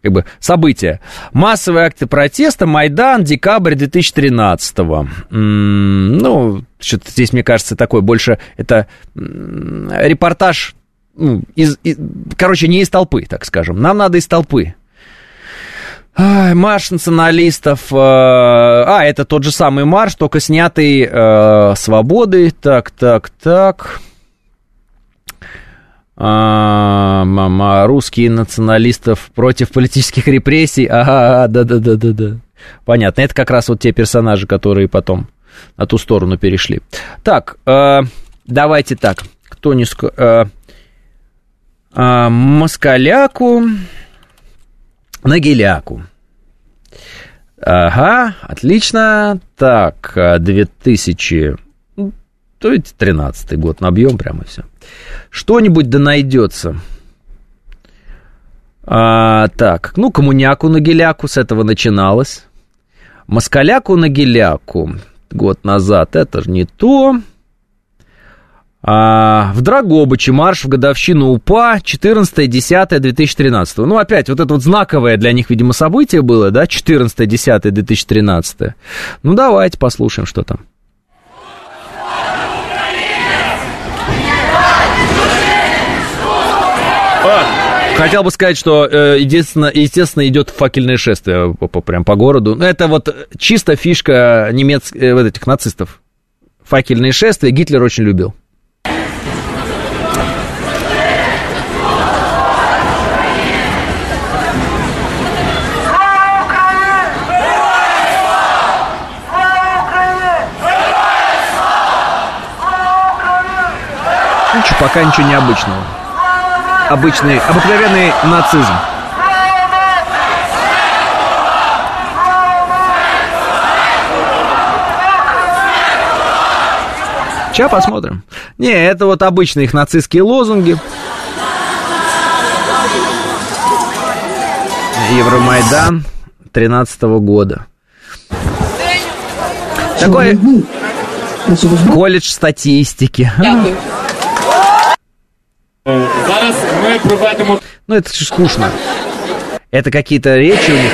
как бы событие. Массовые акты протеста, Майдан, декабрь 2013-го. М, Ну, что-то здесь, мне кажется, такой больше, это репортаж, ну, из, из- короче, не из толпы, так скажем. Нам надо из толпы. Ай, марш националистов. э, А, это тот же самый марш, только снятый э, свободой. Так, так, так. А, мама, русские националистов против политических репрессий. Ага, да, да, да, да, да. Понятно. Это как раз вот те персонажи, которые потом на ту сторону перешли. Так, э, давайте так. Кто не э, а, Москаляку на геляку. Ага, отлично. Так, а, 2000... ну, То есть 13 год набьем прямо все. Что-нибудь да найдется. А, так, ну, коммуняку на геляку, с этого начиналось. Москаляку на геляку год назад, это же не то. А, в Драгобыче марш в годовщину УПА 14.10.2013. Ну, опять, вот это вот знаковое для них, видимо, событие было, да, 14.10.2013. Ну, давайте послушаем, что там. Хотел бы сказать, что э, единственно, естественно, идет факельное шествие прям по городу. Ну, Это вот чисто фишка немецких, вот этих нацистов. Факельные шествия Гитлер очень любил. Ничего, пока ничего необычного. Обычный, обыкновенный нацизм. Сейчас посмотрим. Не, это вот обычные их нацистские лозунги. Евромайдан 13 года. Такой колледж статистики. Зараз ми проведемо Ну, это же скучно. Это какие-то речи у них.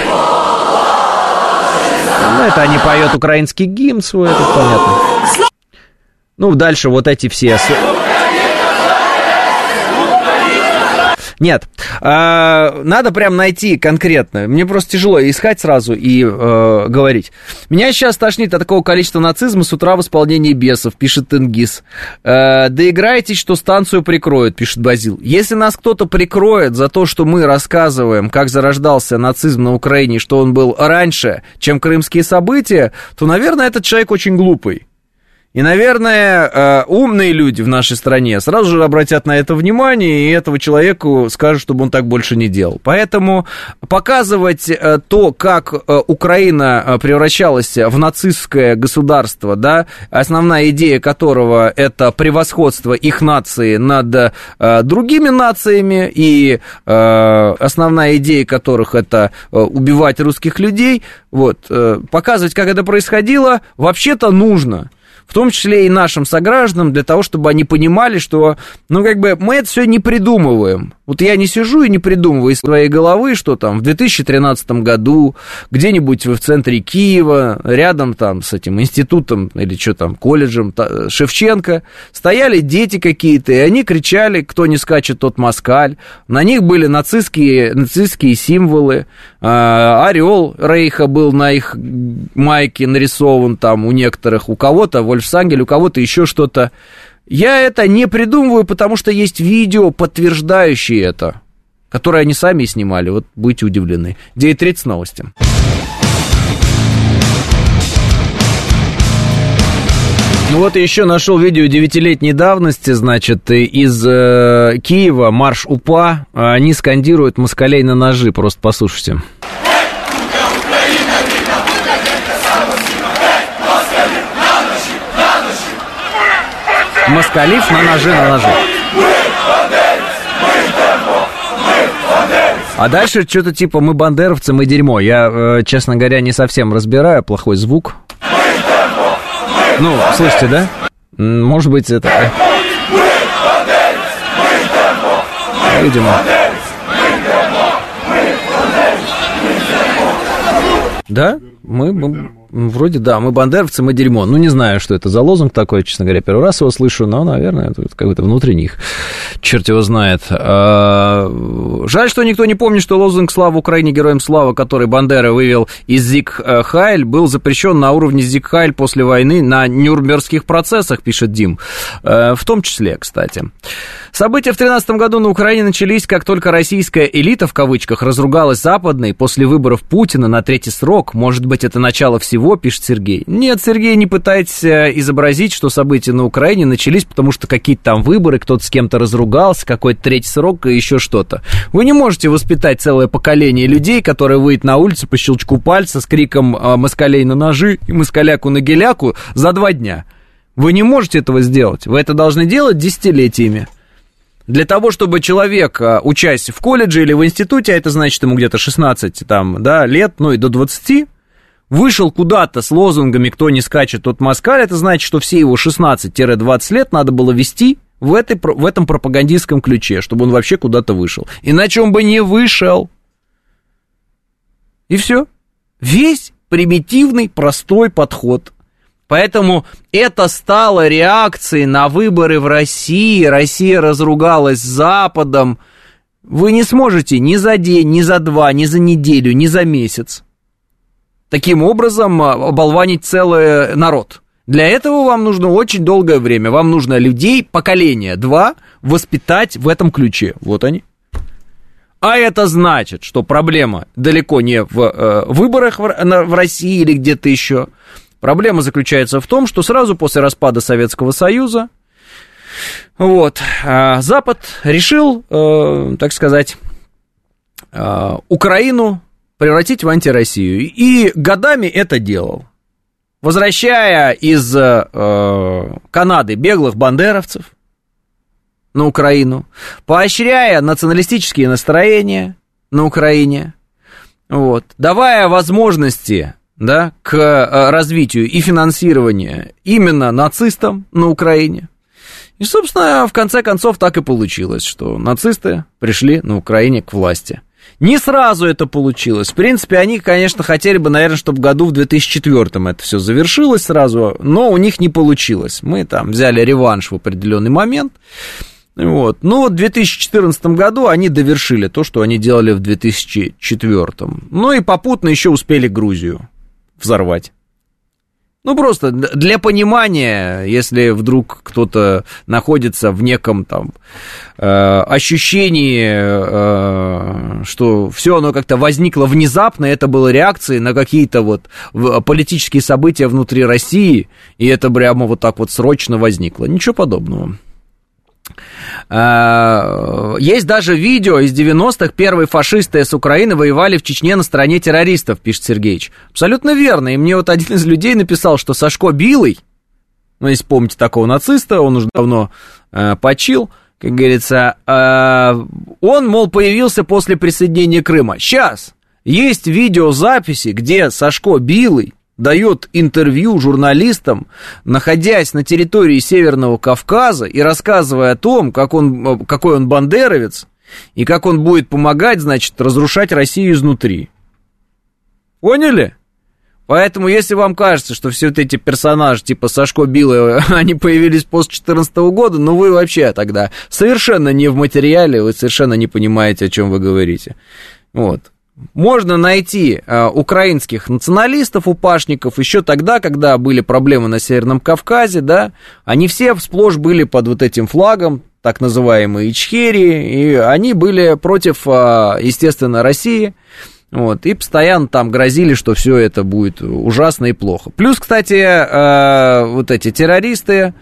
Ну, это они поют украинский гимн свой, это понятно. Ну, дальше вот эти все... с- Нет, а, надо прям найти конкретно. Мне просто тяжело искать сразу и э, говорить. Меня сейчас тошнит от такого количества нацизма с утра в исполнении бесов, пишет Тенгиз. Э, доиграйтесь, что станцию прикроют, пишет Базил. Если нас кто-то прикроет за то, что мы рассказываем, как зарождался нацизм на Украине, что он был раньше, чем крымские события, то, наверное, этот человек очень глупый. И, наверное, э, умные люди в нашей стране сразу же обратят на это внимание и этого человеку скажут, чтобы он так больше не делал. Поэтому показывать э, то, как э, Украина превращалась в нацистское государство, да, основная идея которого это превосходство их нации над другими нациями, и основная идея которых это убивать русских людей, вот, показывать, как это происходило, вообще-то нужно в том числе и нашим согражданам, для того, чтобы они понимали, что, ну, как бы, мы это все не придумываем. Вот я не сижу и не придумываю из своей головы, что там в 2013 году где-нибудь в центре Киева, рядом там с этим институтом или что там, колледжем та- Шевченко, стояли дети какие-то, и они кричали, кто не скачет, тот москаль. На них были нацистские, нацистские символы. А, Орел Рейха был на их майке нарисован там у некоторых, у кого-то Вольфсангель, у кого-то еще что-то. Я это не придумываю, потому что есть видео, подтверждающие это, которые они сами снимали. Вот будете удивлены. 9.30 новости. Ну вот еще нашел видео девятилетней давности, значит, из э, Киева, марш УПА. Они скандируют москалей на ножи, просто послушайте. Москалив на ножи, на ножи. А дальше что-то типа мы бандеровцы, мы дерьмо. Я, э, честно говоря, не совсем разбираю, плохой звук. Ну, слышите, да? Может быть, это... Видимо. Да? Мы, Вроде да, мы бандеровцы, мы дерьмо. Ну, не знаю, что это за лозунг такой, честно говоря, первый раз его слышу, но, наверное, это какой-то внутренний их. Черт его знает. А, жаль, что никто не помнит, что лозунг «Слава Украине, героям слава», который Бандера вывел из Зиг Хайль, был запрещен на уровне Зиг Хайль после войны на Нюрнбергских процессах, пишет Дим. Э, в том числе, кстати. События в 2013 году на Украине начались, как только российская элита, в кавычках, разругалась западной после выборов Путина на третий срок. Может быть, это начало всего, пишет Сергей. Нет, Сергей, не пытайтесь э, изобразить, что события на Украине начались, потому что какие-то там выборы, кто-то с кем-то разругался, какой-то третий срок и еще что-то. Вы не можете воспитать целое поколение людей, которые выйдут на улицу по щелчку пальца с криком э, «москалей на ножи» и «москаляку на геляку» за два дня. Вы не можете этого сделать. Вы это должны делать десятилетиями. Для того, чтобы человек, а, учась в колледже или в институте, а это значит ему где-то 16 там, да, лет, ну и до 20, вышел куда-то с лозунгами «Кто не скачет, тот москаль», это значит, что все его 16-20 лет надо было вести в, этой, в этом пропагандистском ключе, чтобы он вообще куда-то вышел. Иначе он бы не вышел. И все. Весь примитивный, простой подход. Поэтому это стало реакцией на выборы в России. Россия разругалась с Западом. Вы не сможете ни за день, ни за два, ни за неделю, ни за месяц таким образом а, оболванить целый народ. Для этого вам нужно очень долгое время. Вам нужно людей, поколение два, воспитать в этом ключе. Вот они. А это значит, что проблема далеко не в э, выборах в, в России или где-то еще. Проблема заключается в том, что сразу после распада Советского Союза вот, а Запад решил, э, так сказать, э, Украину превратить в антироссию. И годами это делал. Возвращая из э, Канады беглых бандеровцев на Украину, поощряя националистические настроения на Украине, вот, давая возможности да, к э, развитию и финансированию именно нацистам на Украине. И, собственно, в конце концов так и получилось, что нацисты пришли на Украине к власти. Не сразу это получилось. В принципе, они, конечно, хотели бы, наверное, чтобы году в 2004 это все завершилось сразу, но у них не получилось. Мы там взяли реванш в определенный момент. Вот. Но в 2014 году они довершили то, что они делали в 2004. Ну и попутно еще успели Грузию взорвать. Ну, просто для понимания, если вдруг кто-то находится в неком там э, ощущении, э, что все оно как-то возникло внезапно, это было реакцией на какие-то вот политические события внутри России, и это прямо вот так вот срочно возникло. Ничего подобного. А, есть даже видео из 90-х. Первые фашисты с Украины воевали в Чечне на стороне террористов, пишет Сергеевич. Абсолютно верно. И мне вот один из людей написал, что Сашко Билый, ну, если помните такого нациста, он уже давно э, почил, как говорится, э, он, мол, появился после присоединения Крыма. Сейчас есть видеозаписи, где Сашко Билый дает интервью журналистам, находясь на территории Северного Кавказа и рассказывая о том, как он, какой он бандеровец, и как он будет помогать, значит, разрушать Россию изнутри. Поняли? Поэтому, если вам кажется, что все вот эти персонажи, типа Сашко Билла, <laughs> они появились после 2014 года, ну вы вообще тогда совершенно не в материале, вы совершенно не понимаете, о чем вы говорите. Вот можно найти э, украинских националистов, упашников еще тогда, когда были проблемы на Северном Кавказе, да, они все сплошь были под вот этим флагом, так называемые Ичхерии, и они были против, э, естественно, России, вот, и постоянно там грозили, что все это будет ужасно и плохо. Плюс, кстати, э, вот эти террористы,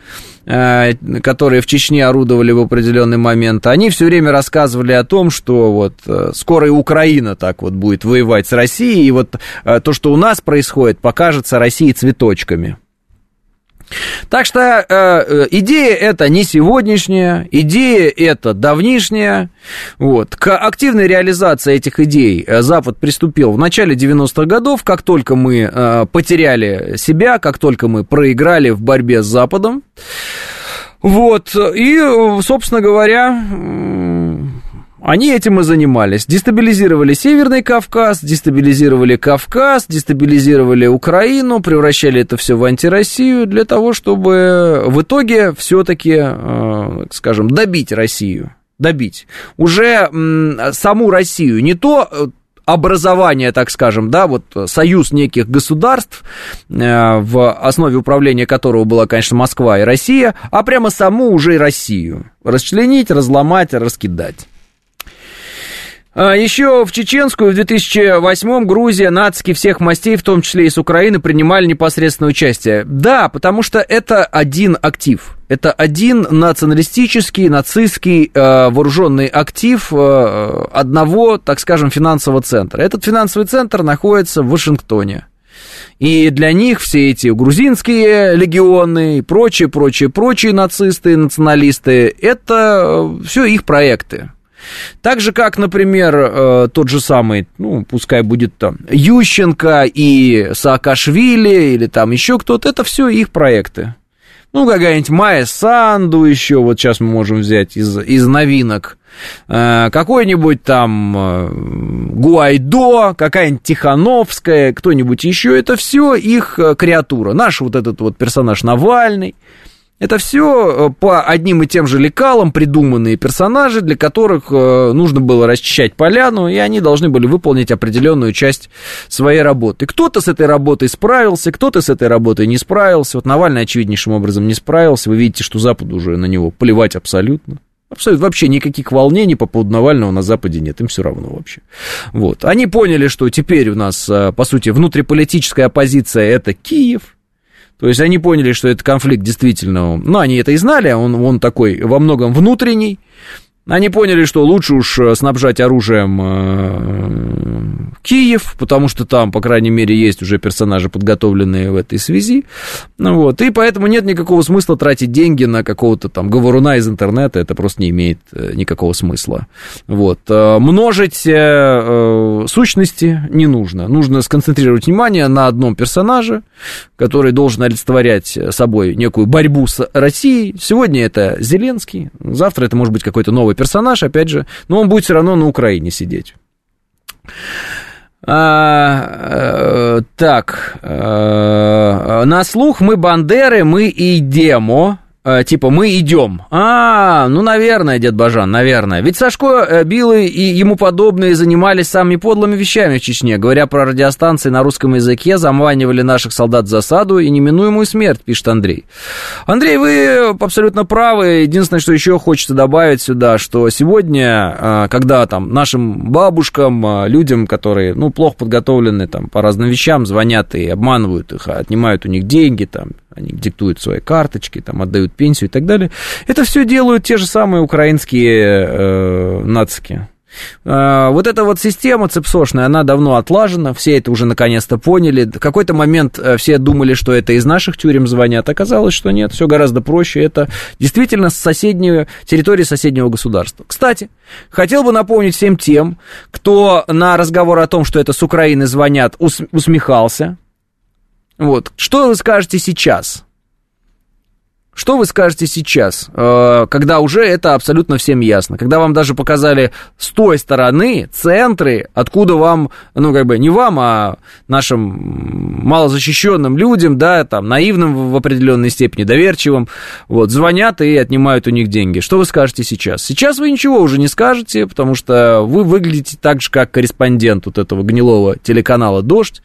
э, которые в Чечне орудовали в определенный момент, они все время рассказывали о том, что вот э, скоро и Украина так вот будет воевать с Россией, и вот э, то, что у нас происходит, покажется России цветочками. Так что э, э, идея это не сегодняшняя, идея это давнишняя. Вот. К активной реализации этих идей э, Запад приступил в начале 90-х годов, как только мы э, потеряли себя, как только мы проиграли в борьбе с Западом. Вот. И, собственно говоря, Они этим и занимались. Дестабилизировали Северный Кавказ, дестабилизировали Кавказ, дестабилизировали Украину, превращали это все в антироссию для того, чтобы в итоге все-таки, э, скажем, добить Россию. Добить. Уже м, саму Россию. Не то э, образование, так скажем, да, вот союз неких государств, э, в основе управления которого была, конечно, Москва и Россия, а прямо саму уже Россию. Расчленить, разломать, раскидать. А, Еще в Чеченскую в 2008 Грузия, нацики всех мастей, в том числе и с Украины, принимали непосредственное участие. Да, потому что это один актив. Это один националистический, нацистский э, вооруженный актив э, одного, так скажем, финансового центра. Этот финансовый центр находится в Вашингтоне. И для них все эти грузинские легионы и прочие, прочие, прочие нацисты, националисты, это все их проекты. Так же, как, например, э, тот же самый, ну, пускай будет там Ющенко и Саакашвили, или там еще кто-то, это все их проекты. Ну, какая-нибудь Майя Санду еще, вот сейчас мы можем взять из, из новинок. Э, какой-нибудь там э, Гуайдо, какая-нибудь Тихановская, кто-нибудь еще, это все их креатура. Наш вот этот вот персонаж Навальный. Это все э, по одним и тем же лекалам придуманные персонажи, для которых э, нужно было расчищать поляну, и они должны были выполнить определенную часть своей работы. Кто-то с этой работой справился, кто-то с этой работой не справился. Вот Навальный очевиднейшим образом не справился. Вы видите, что Западу уже на него плевать абсолютно. Абсолютно вообще никаких волнений по поводу Навального на Западе нет, им все равно вообще. Вот. Они поняли, что теперь у нас, э, по сути, внутриполитическая оппозиция это Киев, то есть они поняли, что этот конфликт действительно, ну, они это и знали, он, он такой во многом внутренний. Они поняли, что лучше уж снабжать оружием э, Киев, потому что там, по крайней мере, есть уже персонажи, подготовленные в этой связи. Ну, вот, и поэтому нет никакого смысла тратить деньги на какого-то там говоруна из интернета, это просто не имеет э, никакого смысла. Вот. Э, множить э, э, сущности не нужно. Нужно сконцентрировать внимание на одном персонаже, который должен олицетворять собой некую борьбу с Россией. Сегодня это Зеленский, завтра это может быть какой-то новый персонаж, опять же, но он будет все равно на Украине сидеть. А, э, так, э, на слух мы Бандеры, мы и Демо. Э, типа, мы идем. А, ну, наверное, дед Бажан, наверное. Ведь Сашко, э, Билы и ему подобные занимались самыми подлыми вещами в Чечне. Говоря про радиостанции на русском языке, заманивали наших солдат в засаду и неминуемую смерть, пишет Андрей. Андрей, вы абсолютно правы. Единственное, что еще хочется добавить сюда, что сегодня, э, когда там нашим бабушкам, э, людям, которые, ну, плохо подготовлены там по разным вещам, звонят и обманывают их, отнимают у них деньги, там, они диктуют свои карточки, там, отдают пенсию и так далее. Это все делают те же самые украинские э, нацики. Э, вот эта вот система цепсошная, она давно отлажена, все это уже наконец-то поняли. В какой-то момент э, все думали, что это из наших тюрем звонят, оказалось, что нет, все гораздо проще. Это действительно с соседней территории соседнего государства. Кстати, хотел бы напомнить всем тем, кто на разговор о том, что это с Украины звонят, ус- усмехался, вот. Что вы скажете сейчас? Что вы скажете сейчас, э, когда уже это абсолютно всем ясно? Когда вам даже показали с той стороны центры, откуда вам, ну, как бы не вам, а нашим малозащищенным людям, да, там, наивным в определенной степени, доверчивым, вот, звонят и отнимают у них деньги. Что вы скажете сейчас? Сейчас вы ничего уже не скажете, потому что вы выглядите так же, как корреспондент вот этого гнилого телеканала «Дождь»,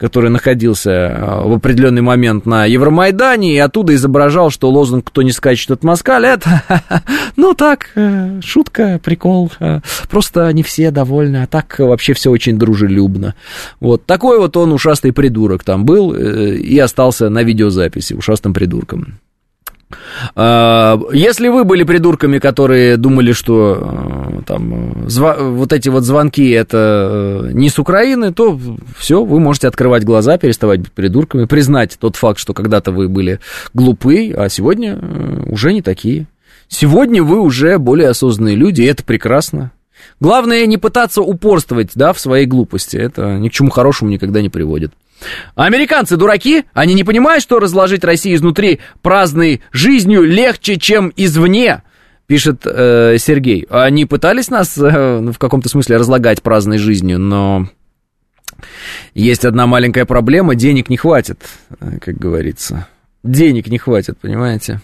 который находился э, в определенный момент на Евромайдане и оттуда изображал, что лозунг «Кто не скачет от москаль» это, <laughs> ну так, э, шутка, прикол, э, просто не все довольны, а так вообще все очень дружелюбно. Вот такой вот он ушастый придурок там был и остался на видеозаписи ушастым придурком. А, если вы были придурками, которые думали, что там зва- вот эти вот звонки это не с Украины, то все, вы можете открывать глаза, переставать быть придурками, признать тот факт, что когда-то вы были глупы, а сегодня уже не такие. Сегодня вы уже более осознанные люди, и это прекрасно. Главное не пытаться упорствовать, да, в своей глупости. Это ни к чему хорошему никогда не приводит. Американцы дураки? Они не понимают, что разложить Россию изнутри праздной жизнью легче, чем извне? Пишет э, Сергей. Они пытались нас э, в каком-то смысле разлагать праздной жизнью, но есть одна маленькая проблема, денег не хватит, э, как говорится. Денег не хватит, понимаете?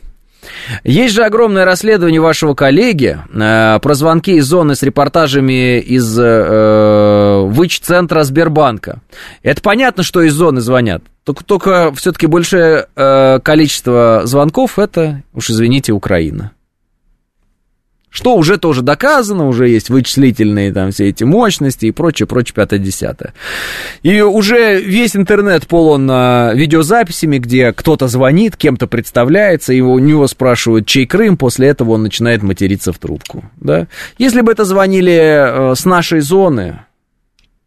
Есть же огромное расследование вашего коллеги э, про звонки из зоны с репортажами из э, ВИЧ-центра Сбербанка. Это понятно, что из зоны звонят. Только, только все-таки большее э, количество звонков это, уж извините, Украина. Что уже тоже доказано, уже есть вычислительные там все эти мощности и прочее, прочее, пятое-десятое. И уже весь интернет полон а, видеозаписями, где кто-то звонит, кем-то представляется, и у него спрашивают, чей Крым, после этого он начинает материться в трубку. Да? Если бы это звонили э, с нашей зоны,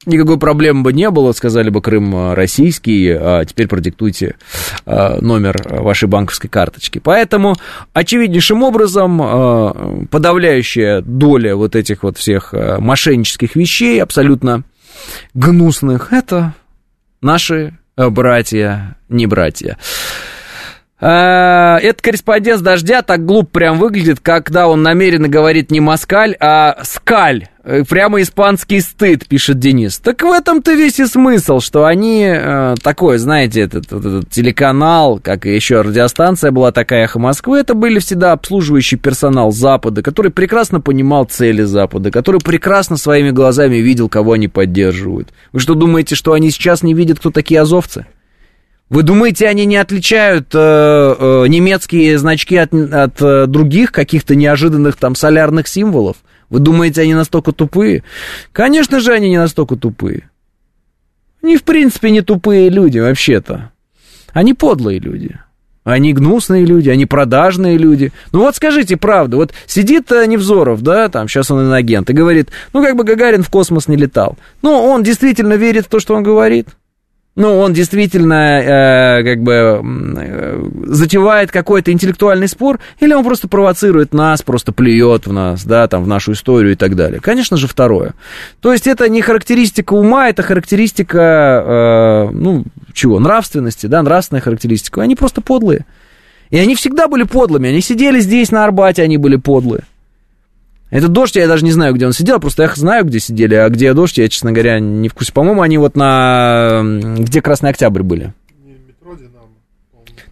Никакой проблемы бы не было, сказали бы Крым э, российский, а теперь продиктуйте э, номер вашей банковской карточки. Поэтому очевиднейшим образом э, подавляющая доля вот этих вот всех мошеннических вещей, абсолютно гнусных, это наши братья, не братья. Этот корреспондент с дождя так глуп прям выглядит, когда он намеренно говорит не москаль, а скаль. Э, прямо испанский стыд, пишет Денис. Так в этом-то весь и смысл, что они э, такой, знаете, этот, этот, этот телеканал, как и еще радиостанция была такая «Эхо Москвы», это были всегда обслуживающий персонал Запада, который прекрасно понимал цели Запада, который прекрасно своими глазами видел, кого они поддерживают. Вы что, думаете, что они сейчас не видят, кто такие азовцы? Вы думаете, они не отличают э, э, немецкие значки от, от э, других каких-то неожиданных там солярных символов? Вы думаете, они настолько тупые? Конечно же, они не настолько тупые. Они, в принципе, не тупые люди, вообще-то. Они подлые люди. Они гнусные люди, они продажные люди. Ну вот скажите правду, вот сидит э, Невзоров, да, там сейчас он инагент, и говорит, ну как бы Гагарин в космос не летал. Ну он действительно верит в то, что он говорит ну, он действительно э, как бы э, затевает какой-то интеллектуальный спор, или он просто провоцирует нас, просто плюет в нас, да, там, в нашу историю и так далее. Конечно же, второе. То есть это не характеристика ума, это характеристика, э, ну, чего, нравственности, да, нравственная характеристика. Они просто подлые. И они всегда были подлыми. Они сидели здесь, на Арбате, они были подлые. Этот дождь, я даже не знаю, где он сидел, просто я знаю, где сидели, а где дождь, я, честно говоря, не в курсе. По-моему, они вот на... Где Красный Октябрь были?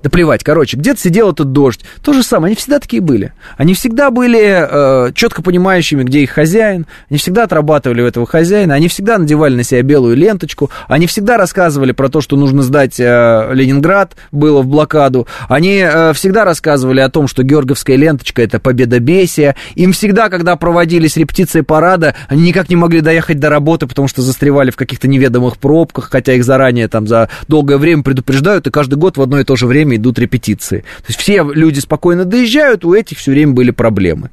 Да плевать, короче, где-то сидел этот дождь. То же самое, они всегда такие были. Они всегда были э, четко понимающими, где их хозяин. Они всегда отрабатывали у этого хозяина. Они всегда надевали на себя белую ленточку. Они всегда рассказывали про то, что нужно сдать э, Ленинград, было в блокаду. Они э, всегда рассказывали о том, что Георгиевская ленточка это победобесие. Им всегда, когда проводились репетиции парада, они никак не могли доехать до работы, потому что застревали в каких-то неведомых пробках, хотя их заранее там за долгое время предупреждают, и каждый год в одно и то же время время идут репетиции. То есть все люди спокойно доезжают, у этих все время были проблемы.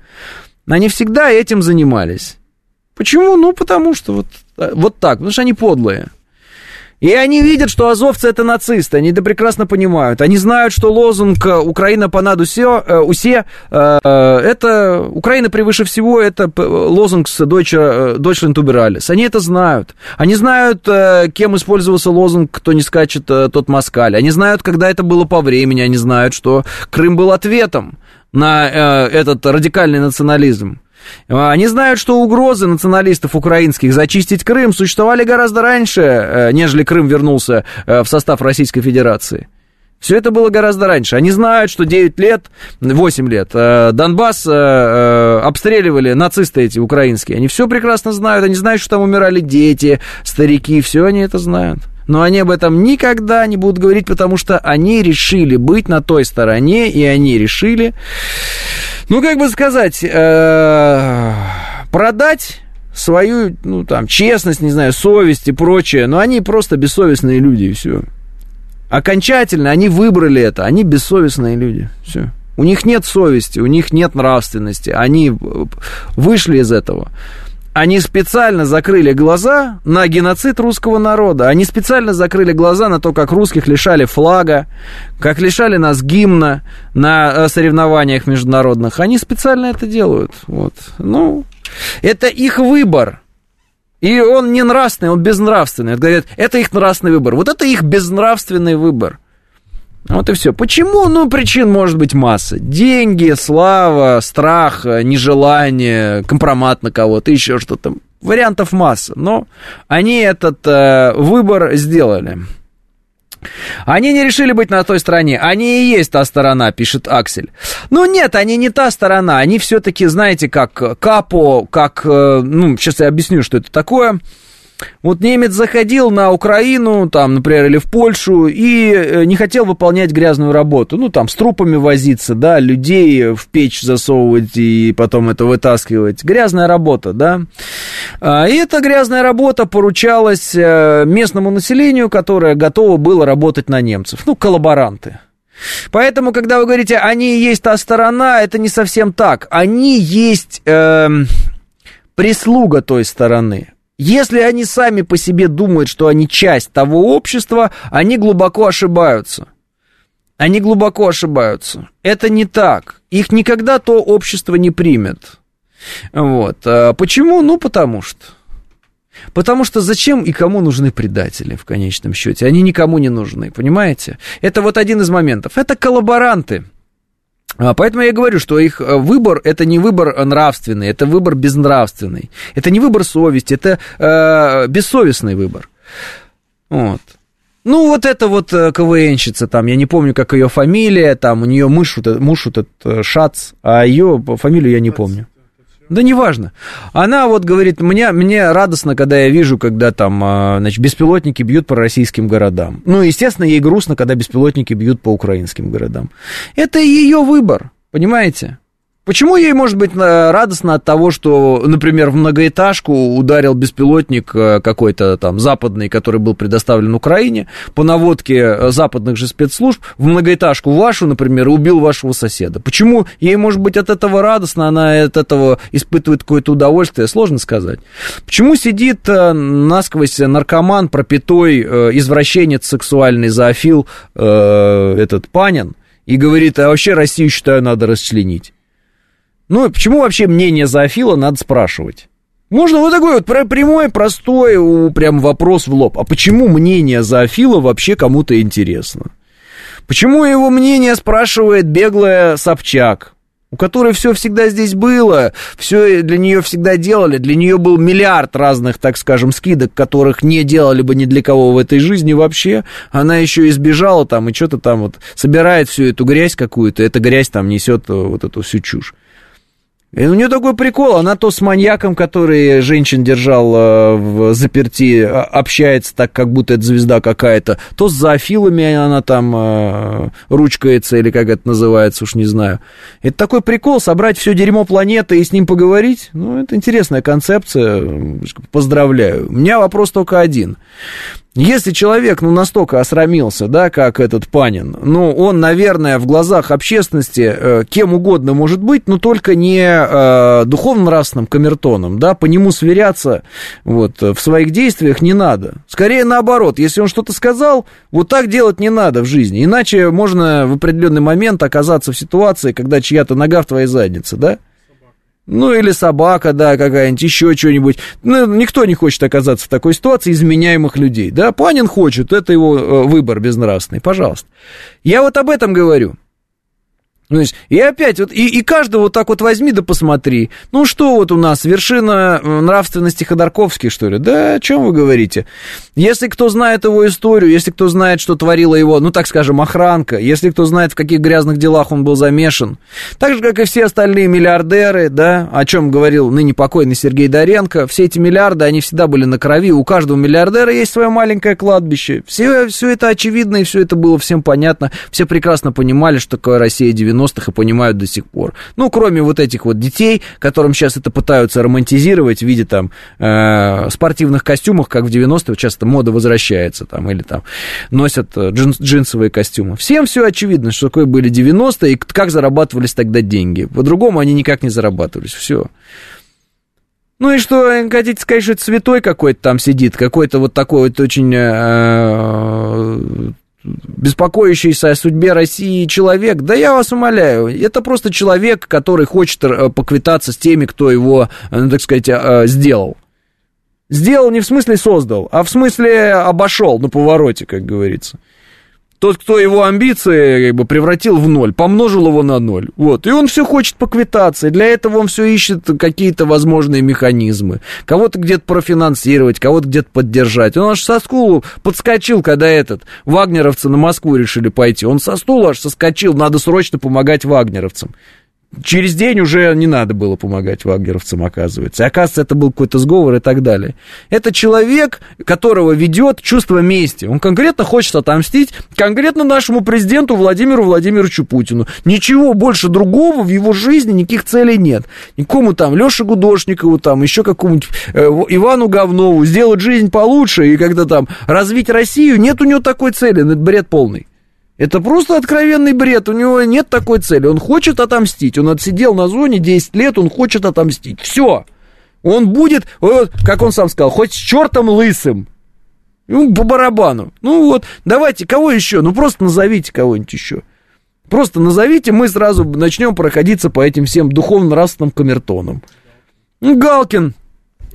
Они всегда этим занимались. Почему? Ну, потому что вот, э, вот так, потому что они подлые. И они видят, что азовцы это нацисты, они это прекрасно понимают. Они знают, что лозунг э, «Украина понад усе», э, усе это «Украина превыше всего» это лозунг с Deutsche, Deutschland über alles. Они это знают. Они знают, кем использовался лозунг «Кто не скачет, тот москаль». Они знают, когда это было по времени. Они знают, что Крым был ответом на этот радикальный национализм. А, они знают, что угрозы националистов украинских зачистить Крым существовали гораздо раньше, э, нежели Крым вернулся э, в состав Российской Федерации. Все это было гораздо раньше. Они знают, что 9 лет, 8 лет э, Донбасс обстреливали нацисты эти украинские. Они все прекрасно знают. Они знают, что там умирали дети, старики. Все они это знают. Но они об этом никогда не будут говорить, потому что они решили быть на той стороне, и они решили ну, как бы сказать, э, продать свою, ну, там, честность, не знаю, совесть и прочее, но они просто бессовестные люди, и все. Окончательно они выбрали это, они бессовестные люди, все. У них нет совести, у них нет нравственности, они вышли из этого. Они специально закрыли глаза на геноцид русского народа. Они специально закрыли глаза на то, как русских лишали флага, как лишали нас гимна на э, соревнованиях международных. Они специально это делают. Вот. Ну, это их выбор. И он не нравственный, он безнравственный. Говорят, это их нравственный выбор. Вот это их безнравственный выбор. Вот и все. Почему? Ну, причин может быть масса. Деньги, слава, страх, нежелание, компромат на кого-то, еще что-то. Вариантов масса. Но они этот э, выбор сделали. Они не решили быть на той стороне. Они и есть та сторона, пишет Аксель. Ну нет, они не та сторона. Они все-таки, знаете, как капо, как... э, Ну, сейчас я объясню, что это такое. Вот немец заходил на Украину, там, например, или в Польшу, и э, не хотел выполнять грязную работу. Ну, там, с трупами возиться, да, людей в печь засовывать и потом это вытаскивать. Грязная работа, да. А, И эта грязная работа поручалась э, местному населению, которое готово было работать на немцев. Ну, коллаборанты. Поэтому, когда вы говорите, они есть та сторона, это не совсем так. Они есть эм, прислуга той стороны. Если они сами по себе думают, что они часть того общества, они глубоко ошибаются. Они глубоко ошибаются. Это не так. Их никогда то общество не примет. Вот. А Почему? Ну, потому что. Потому что зачем и кому нужны предатели в конечном счете? Они никому не нужны, понимаете? Это вот один из моментов. Это коллаборанты. А, Поэтому я говорю, что их э, выбор это не выбор нравственный, это выбор безнравственный. Это не выбор совести, это э, бессовестный выбор. Вот. Ну, вот это вот э, КВНщица там, я не помню, как ее фамилия, там у нее муж, э- муж этот э, Шац, а ее фамилию я не помню. Да неважно. Она вот говорит, мне, мне радостно, когда я вижу, когда там, а, значит, беспилотники бьют по российским городам. Ну, естественно, ей грустно, когда беспилотники бьют по украинским городам. Это ее выбор, понимаете? Почему ей может быть радостно от того, что, например, в многоэтажку ударил беспилотник э, какой-то там западный, который был предоставлен Украине, по наводке э, западных же спецслужб, в многоэтажку вашу, например, убил вашего соседа? Почему ей может быть от этого радостно, она от этого испытывает какое-то удовольствие, сложно сказать. Почему сидит э, насквозь наркоман, пропитой, извращенец, сексуальный зоофил, этот Панин, и говорит, а вообще Россию, считаю, надо расчленить? Ну, почему вообще мнение зоофила надо спрашивать? Можно вот такой вот пр- прямой, простой, прям вопрос в лоб. А почему мнение зоофила вообще кому-то интересно? Почему его мнение спрашивает беглая Собчак, у которой все всегда здесь было, все для нее всегда делали, для нее был миллиард разных, так скажем, скидок, которых не делали бы ни для кого в этой жизни вообще. Она еще избежала там и что-то там вот собирает всю эту грязь какую-то, эта грязь там несет э, вот эту всю чушь. И у нее такой прикол, она то с маньяком, который женщин держал э, в заперти, а- общается так, как будто это звезда какая-то, то с зоофилами она там э, ручкается, или как это называется, уж не знаю. Это такой прикол, собрать все дерьмо планеты и с ним поговорить, ну, это интересная концепция, поздравляю. У меня вопрос только один. Если человек, ну, настолько осрамился, да, как этот Панин, ну, он, наверное, в глазах общественности э, кем угодно может быть, но только не э, духовно-нравственным камертоном, да, по нему сверяться вот в своих действиях не надо. Скорее наоборот, если он что-то сказал, вот так делать не надо в жизни, иначе можно в определенный момент оказаться в ситуации, когда чья-то нога в твоей заднице, да? Ну, или собака, да, какая-нибудь, еще что-нибудь. Ну, никто не хочет оказаться в такой ситуации изменяемых людей. Да, Панин хочет, это его э, выбор безнравственный, пожалуйста. Я вот об этом говорю. Ну, есть, и опять, вот, и, и каждого вот так вот возьми да посмотри. Ну, что вот у нас, вершина э, нравственности Ходорковский, что ли? Да о чем вы говорите? Если кто знает его историю, если кто знает, что творила его, ну, так скажем, охранка, если кто знает, в каких грязных делах он был замешан, так же, как и все остальные миллиардеры, да, о чем говорил ныне покойный Сергей Доренко, все эти миллиарды, они всегда были на крови, у каждого миллиардера есть свое маленькое кладбище. Все, все это очевидно, и все это было всем понятно, все прекрасно понимали, что такое Россия 90-х, и понимают до сих пор. Ну, кроме вот этих вот детей, которым сейчас это пытаются романтизировать в виде там э, спортивных костюмов, как в 90-е, часто мода возвращается там, или там носят э, джин- джинсовые костюмы. Всем все очевидно, что такое были 90-е, и как зарабатывались тогда деньги. По-другому они никак не зарабатывались, все. Ну и что, хотите сказать, что это святой какой-то там сидит, какой-то вот такой вот очень э, беспокоящийся о судьбе России человек, да я вас умоляю, это просто человек, который хочет э, поквитаться с теми, кто его, э, так сказать, э, сделал. Сделал не в смысле создал, а в смысле обошел на повороте, как говорится. Тот, кто его амбиции как бы, превратил в ноль, помножил его на ноль. Вот. И он все хочет поквитаться. Для этого он все ищет какие-то возможные механизмы. Кого-то где-то профинансировать, кого-то где-то поддержать. Он аж со стула подскочил, когда этот вагнеровцы на Москву решили пойти. Он со стула аж соскочил. Надо срочно помогать вагнеровцам. Через день уже не надо было помогать вагнеровцам, оказывается. И, оказывается, это был какой-то сговор и так далее. Это человек, которого ведет чувство мести. Он конкретно хочет отомстить конкретно нашему президенту Владимиру Владимировичу Путину. Ничего больше другого в его жизни, никаких целей нет. Никому там Леше Гудошникову, там еще какому-нибудь э, Ивану Говнову сделать жизнь получше и когда там развить Россию, нет у него такой цели, ну, это бред полный. Это просто откровенный бред, у него нет такой цели, он хочет отомстить, он отсидел на зоне 10 лет, он хочет отомстить, все. Он будет, как он сам сказал, хоть с чертом лысым, ну, по барабану. Ну вот, давайте, кого еще? Ну просто назовите кого-нибудь еще. Просто назовите, мы сразу начнем проходиться по этим всем духовно-нравственным камертонам. Галкин,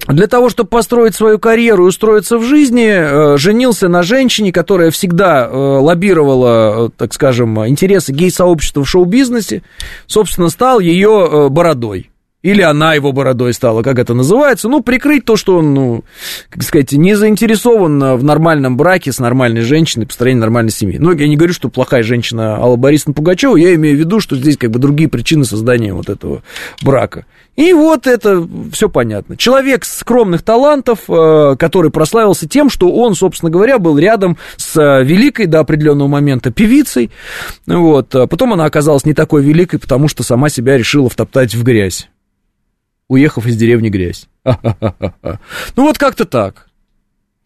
для того, чтобы построить свою карьеру и устроиться в жизни, э, женился на женщине, которая всегда э, лоббировала, э, так скажем, интересы гей-сообщества в шоу-бизнесе, собственно, стал ее бородой. Или она его бородой стала, как это называется. Ну, прикрыть то, что он, ну, как сказать, не заинтересован в нормальном браке с нормальной женщиной, построении нормальной семьи. Ну, я не говорю, что плохая женщина Алла Борисовна Пугачева, я имею в виду, что здесь как бы другие причины создания вот этого брака. И вот это все понятно. Человек скромных талантов, э, который прославился тем, что он, собственно говоря, был рядом с э, великой до определенного момента певицей. Вот. А потом она оказалась не такой великой, потому что сама себя решила втоптать в грязь уехав из деревни грязь. Ну вот как-то так.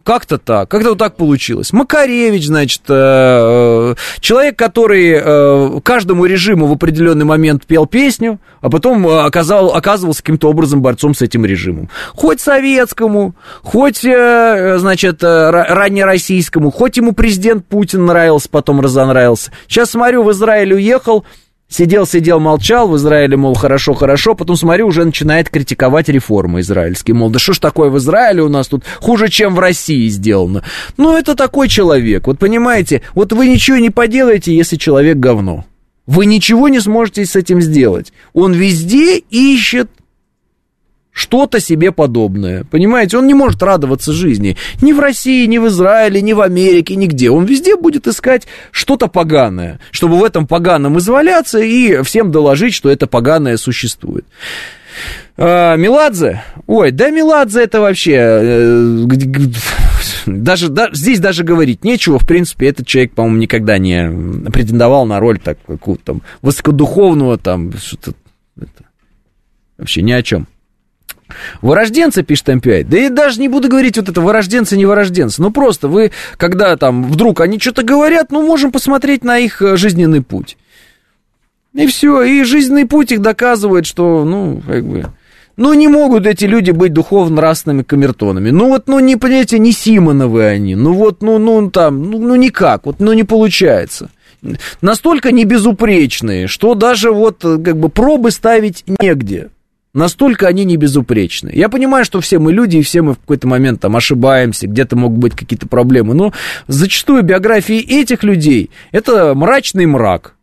Как-то так, как-то вот так получилось. Макаревич, значит, э, э, человек, который э, каждому режиму в определенный момент пел песню, а потом оказал, оказывался каким-то образом борцом с этим режимом. Хоть советскому, хоть, значит, раннероссийскому, хоть ему президент Путин нравился, потом разонравился. Сейчас смотрю, в Израиль уехал, Сидел, сидел, молчал в Израиле, мол, хорошо, хорошо, потом, смотрю, уже начинает критиковать реформы израильские, мол, да что ж такое в Израиле у нас тут хуже, чем в России сделано. Ну, это такой человек, вот понимаете, вот вы ничего не поделаете, если человек говно. Вы ничего не сможете с этим сделать. Он везде ищет что-то себе подобное. Понимаете, он не может радоваться жизни. Ни в России, ни в Израиле, ни в Америке, нигде. Он везде будет искать что-то поганое, чтобы в этом поганом изваляться и всем доложить, что это поганое существует. А, Меладзе? Ой, да Меладзе это вообще... Э, даже, да, здесь даже говорить нечего. В принципе, этот человек, по-моему, никогда не претендовал на роль так, какого-то там высокодуховного, там, что-то... Это, вообще ни о чем. Вырожденцы, пишет М5. Да и даже не буду говорить вот это вырожденцы, не вырожденцы. Ну просто вы, когда там вдруг они что-то говорят, ну можем посмотреть на их э, жизненный путь. И все, и жизненный путь их доказывает, что, ну, как бы... Ну, не могут эти люди быть духовно-нравственными камертонами. Ну, вот, ну, не, понимаете, не Симоновы они. Ну, вот, ну, ну, там, ну, ну, никак, вот, ну, не получается. Настолько небезупречные, что даже вот, э, как бы, пробы ставить негде. Настолько они не безупречны. Я понимаю, что все мы люди, и все мы в какой-то момент там ошибаемся, где-то могут быть какие-то проблемы, но зачастую биографии этих людей – это мрачный мрак.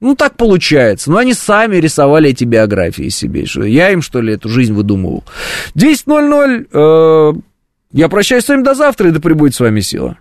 Ну, так получается. Но они сами рисовали эти биографии себе. Что я им, что ли, эту жизнь выдумывал. 10.00. Э, я прощаюсь с вами до завтра, и да пребудет с вами сила.